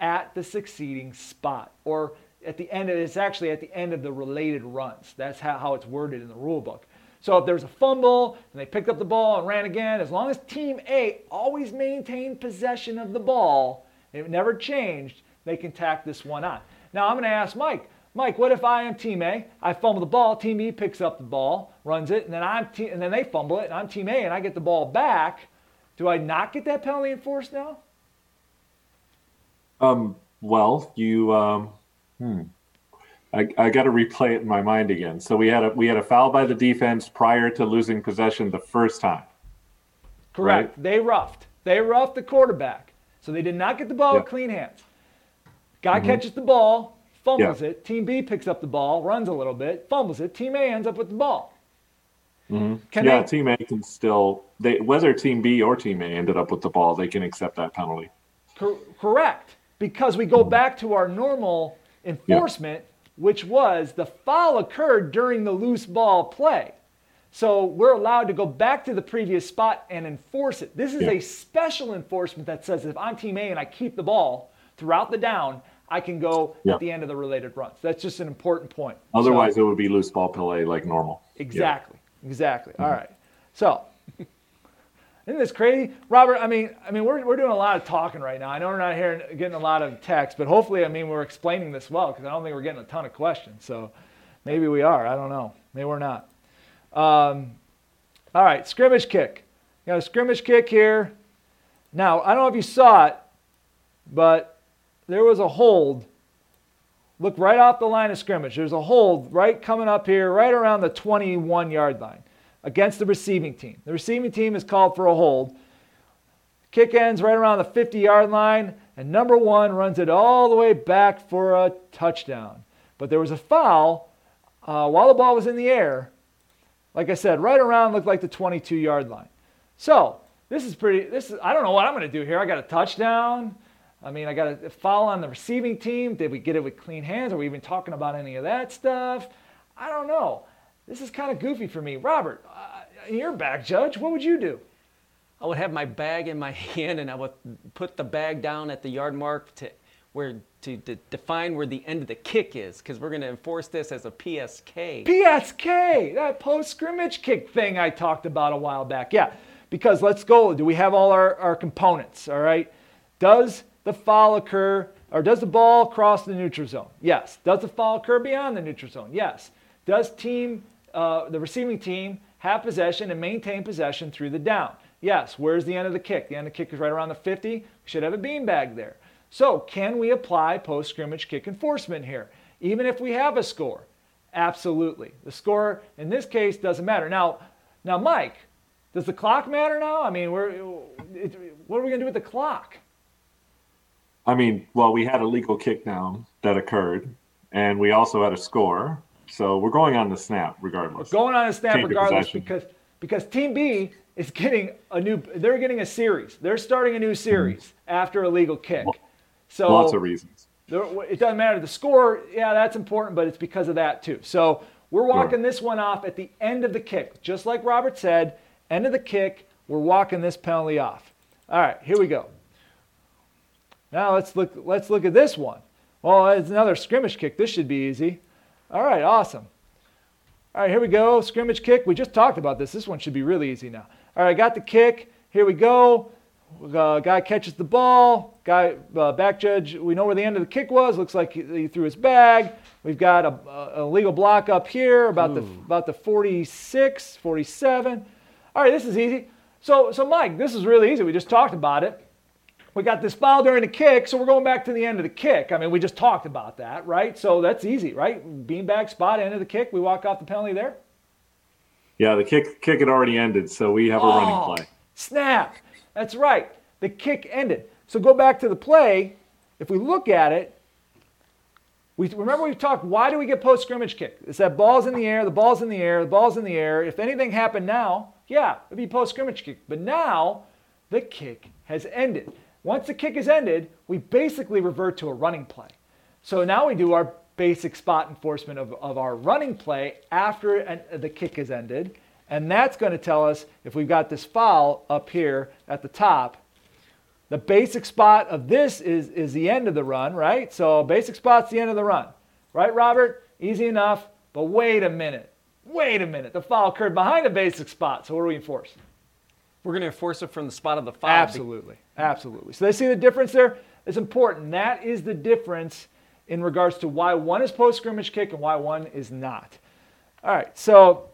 at the succeeding spot, or at the end. Of, it's actually at the end of the related runs. That's how, how it's worded in the rule book. So if there's a fumble and they picked up the ball and ran again, as long as Team A always maintained possession of the ball it never changed. They can tack this one on. Now I'm going to ask Mike. Mike, what if I am team A? I fumble the ball, team B picks up the ball, runs it, and then I'm te- and then they fumble it, and I'm team A, and I get the ball back. Do I not get that penalty enforced now? Um, well, you, um, hmm. I, I got to replay it in my mind again. So we had a we had a foul by the defense prior to losing possession the first time. Correct. Right? They roughed. They roughed the quarterback. So they did not get the ball Yep. with clean hands. Guy Mm-hmm. catches the ball, fumbles it. Team B picks up the ball, runs a little bit, fumbles it. Team A ends up with the ball. Mm-hmm. Can yeah, team A can still they whether team B or team A ended up with the ball, they can accept that penalty. Cor- correct. Because we go mm-hmm. back to our normal enforcement, which was the foul occurred during the loose ball play. So we're allowed to go back to the previous spot and enforce it. This is Yeah. a special enforcement that says if I'm team A and I keep the ball throughout the down, I can go Yeah. at the end of the related runs. That's just an important point. Otherwise, So- it would be loose ball play like normal. Exactly. Exactly. All right. So, isn't this crazy, Robert? I mean, I mean, we're, we're doing a lot of talking right now. I know we're not hearing getting a lot of text, but hopefully, I mean, we're explaining this well because I don't think we're getting a ton of questions. So, maybe we are. I don't know. Maybe we're not. Um, all right, scrimmage kick. You got a scrimmage kick here. Now, I don't know if you saw it, but there was a hold Look right off the line of scrimmage. There's a hold right coming up here, right around the 21 yard line against the receiving team. The receiving team is called for a hold. Kick ends right around the 50 yard line, and number one runs it all the way back for a touchdown. But there was a foul uh, while the ball was in the air. Like I said, right around looked like the 22 yard line. So this is pretty. This is I don't know what I'm going to do here. I got a touchdown. I mean, I got a foul on the receiving team. Did we get it with clean hands? Are we even talking about any of that stuff? I don't know. This is kind of goofy for me. Robert, uh, in your back, Judge, what would you do? I would have my bag in my hand and I would put the bag down at the yard mark to where to, to define where the end of the kick is because we're going to enforce this as a PSK. PSK, that post scrimmage kick thing I talked about a while back. Yeah, because let's go. Do we have all our, our components? All right. Does the foul occur or does the ball cross the neutral zone? Yes. Does the foul occur beyond the neutral zone? Yes. Does team uh, the receiving team have possession and maintain possession through the down? Yes. Where's the end of the kick? The end of the kick is right around the 50. We should have a beanbag there. So can we apply post scrimmage kick enforcement here, even if we have a score? Absolutely. The score in this case doesn't matter. Now, now, Mike, does the clock matter now? I mean, we're, it, what are we going to do with the clock? I mean, well, we had a legal kick down that occurred, and we also had a score. So we're going on the snap regardless. We're Going on a snap regardless because because Team B is getting a new. They're getting a series. They're starting a new series after a legal kick. So Mm-hmm. Lots of reasons. There, it doesn't matter. The score, yeah, that's important, but it's because of that too. So we're walking this one off at the end of the kick. Just like Robert said, end of the kick, we're walking this penalty off. All right, here we go. Now let's look, let's look at this one. Well, it's another scrimmage kick. This should be easy. All right, awesome. All right, here we go. Scrimmage kick. We just talked about this. This one should be really easy now. All right, I got the kick. Here we go. Uh, guy catches the ball. Guy uh, back judge. We know where the end of the kick was. Looks like he, he threw his bag. We've got a, a, a legal block up here about the about the 46, 47. All right, this is easy. So so Mike, this is really easy. We just talked about it. We got this foul during the kick, so we're going back to the end of the kick. I mean, we just talked about that, right? So that's easy, right? Beanbag spot, end of the kick. We walk off the penalty there. Yeah, the kick kick had already ended, so we have a Oh, running play. Snap. That's right. The kick ended. So go back to the play. If we look at it, We remember we've talked. Why do we get post scrimmage kick? It's that ball's in the air, the ball's in the air, the ball's in the air. If anything happened now, yeah, it'd be post scrimmage kick. But now, the kick has ended. Once the kick is ended, we basically revert to a running play. So now we do our basic spot enforcement of, of our running play after an, the kick is ended. And that's going to tell us if we've got this foul up here at the top. The basic spot of this is, is the end of the run, right? So basic spot's the end of the run. Right, Robert? Easy enough. But wait a minute. Wait a minute. The foul occurred behind the basic spot. So what do we enforce? We're going to enforce it from the spot of the foul. Absolutely. Absolutely. So they see the difference there? It's important. That is the difference in regards to why one is post scrimmage kick and why one is not. All right. So,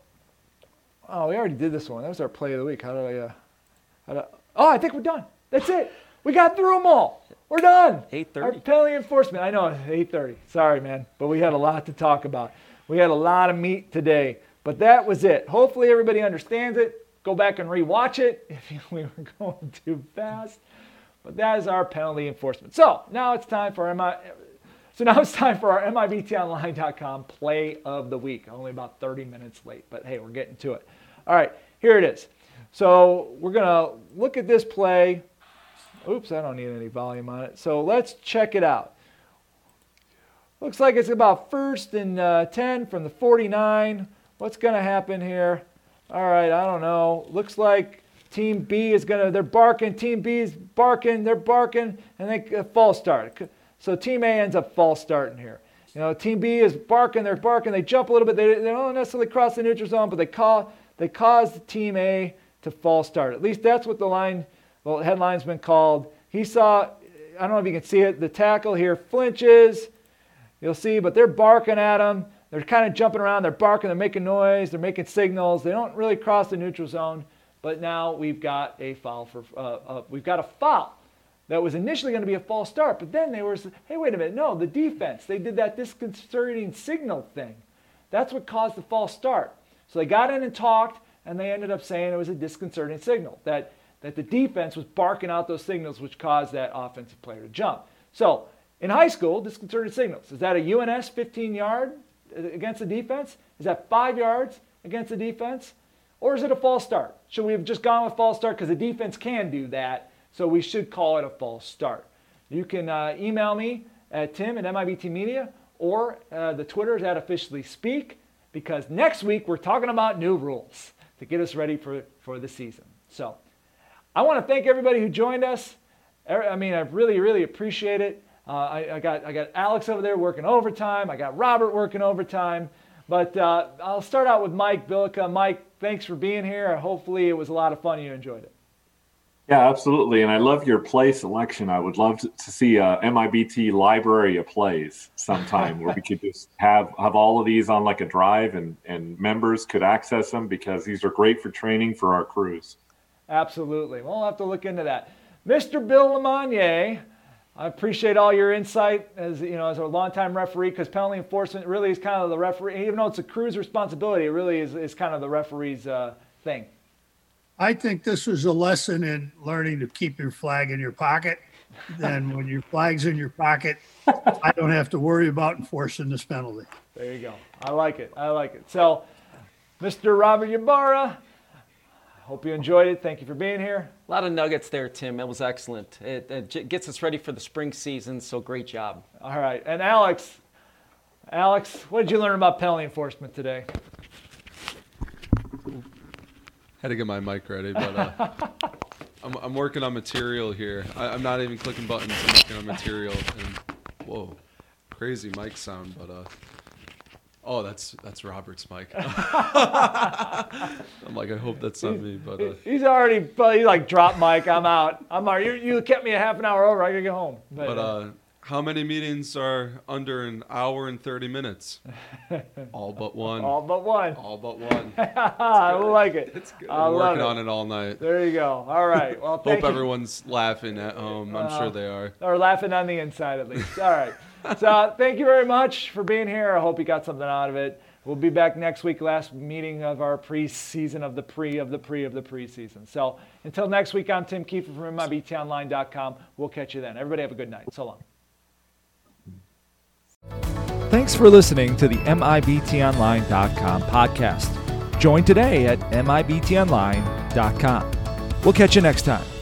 oh, we already did this one. That was our play of the week. How do I, uh, how do, oh, I think we're done. That's it. We got through them all. We're done. 8:30. Our penalty enforcement. I know, 8:30. Sorry, man, but we had a lot to talk about. We had a lot of meat today, but that was it. Hopefully, everybody understands it. Go back and rewatch it if we were going too fast. But that is our penalty enforcement. So now it's time for MI. So now it's time for our MIBTOnline.com play of the week. Only about 30 minutes late, but hey, we're getting to it. All right, here it is. So we're gonna look at this play. Oops, I don't need any volume on it. So let's check it out. Looks like it's about first and uh, 10 from the 49. What's going to happen here? All right, I don't know. Looks like Team B is going to, they're barking. Team B is barking. They're barking, and they uh, false start. So Team A ends up false starting here. You know, Team B is barking. They're barking. They jump a little bit. They, they don't necessarily cross the neutral zone, but they call they cause Team A to false start. At least that's what the line, well, head linesman called. He saw, I don't know if you can see it, the tackle here flinches. You'll see, but they're barking at him. They're kind of jumping around. They're barking. They're making noise. They're making signals. They don't really cross the neutral zone. But now we've got a foul for uh, uh, we've got a foul that was initially going to be a false start, but then they were hey wait a minute no the defense they did that disconcerting signal thing. That's what caused the false start. So they got in and talked, and they ended up saying it was a disconcerting signal that that the defense was barking out those signals which caused that offensive player to jump. So in high school, disconcerting signals is that a UNS 15 yard against the defense? Is that five yards against the defense? Or is it a false start? Should we have just gone with false start? Because the defense can do that, so we should call it a false start. You can uh, email me at tim at MIBT Media, or uh, the Twitter is at officially speak, because next week we're talking about new rules to get us ready for, for the season. So I want to thank everybody who joined us. I mean, I really, really appreciate it. Uh, I, I, got, I got Alex over there working overtime. I got Robert working overtime. But uh, I'll start out with Mike Bilica. Mike, thanks for being here. Hopefully, it was a lot of fun. You enjoyed it. Yeah, absolutely. And I love your play selection. I would love to, to see a MIBT library of plays sometime where we could just have, have all of these on like a drive and, and members could access them because these are great for training for our crews. Absolutely. We'll have to look into that. Mr. Bill Lamonier, I appreciate all your insight as you know as a longtime referee because penalty enforcement really is kind of the referee, even though it's a crew's responsibility, it really is, is kind of the referee's uh, thing. I think this was a lesson in learning to keep your flag in your pocket. Then when your flag's in your pocket, I don't have to worry about enforcing this penalty. There you go. I like it. I like it. So, Mr. Robert Ybarra, Hope you enjoyed it. Thank you for being here. A lot of nuggets there, Tim. It was excellent. It, it, gets us ready for the spring season, so great job. All right. And Alex, Alex, what did you learn about penalty enforcement today? Had to get my mic ready, but uh, I'm, I'm working on material here. I, am not even clicking buttons. I'm working on material. And whoa, crazy mic sound, but uh, Oh, that's that's Robert's mic. I'm like, I hope that's not me, but uh, he's already, but he like drop mic. I'm out. I'm out. You, you kept me a half an hour over. I gotta get home. But, but uh, how many meetings are under an hour and 30 minutes? all but one. All but one. All but one. I like it. It's good. I'm working it. on it all night. There you go. All right. Well, hope everyone's laughing at home. I'm uh, sure they are. Or laughing on the inside at least. All right so thank you very much for being here. I hope you got something out of it. We'll be back next week, last meeting of our preseason of the pre of the pre of the preseason. So until next week, I'm Tim Kiefer from MIBTOnline.com. We'll catch you then. Everybody have a good night. So long. Thanks for listening to the MIBTOnline.com podcast. Join today at MIBTOnline.com. We'll catch you next time.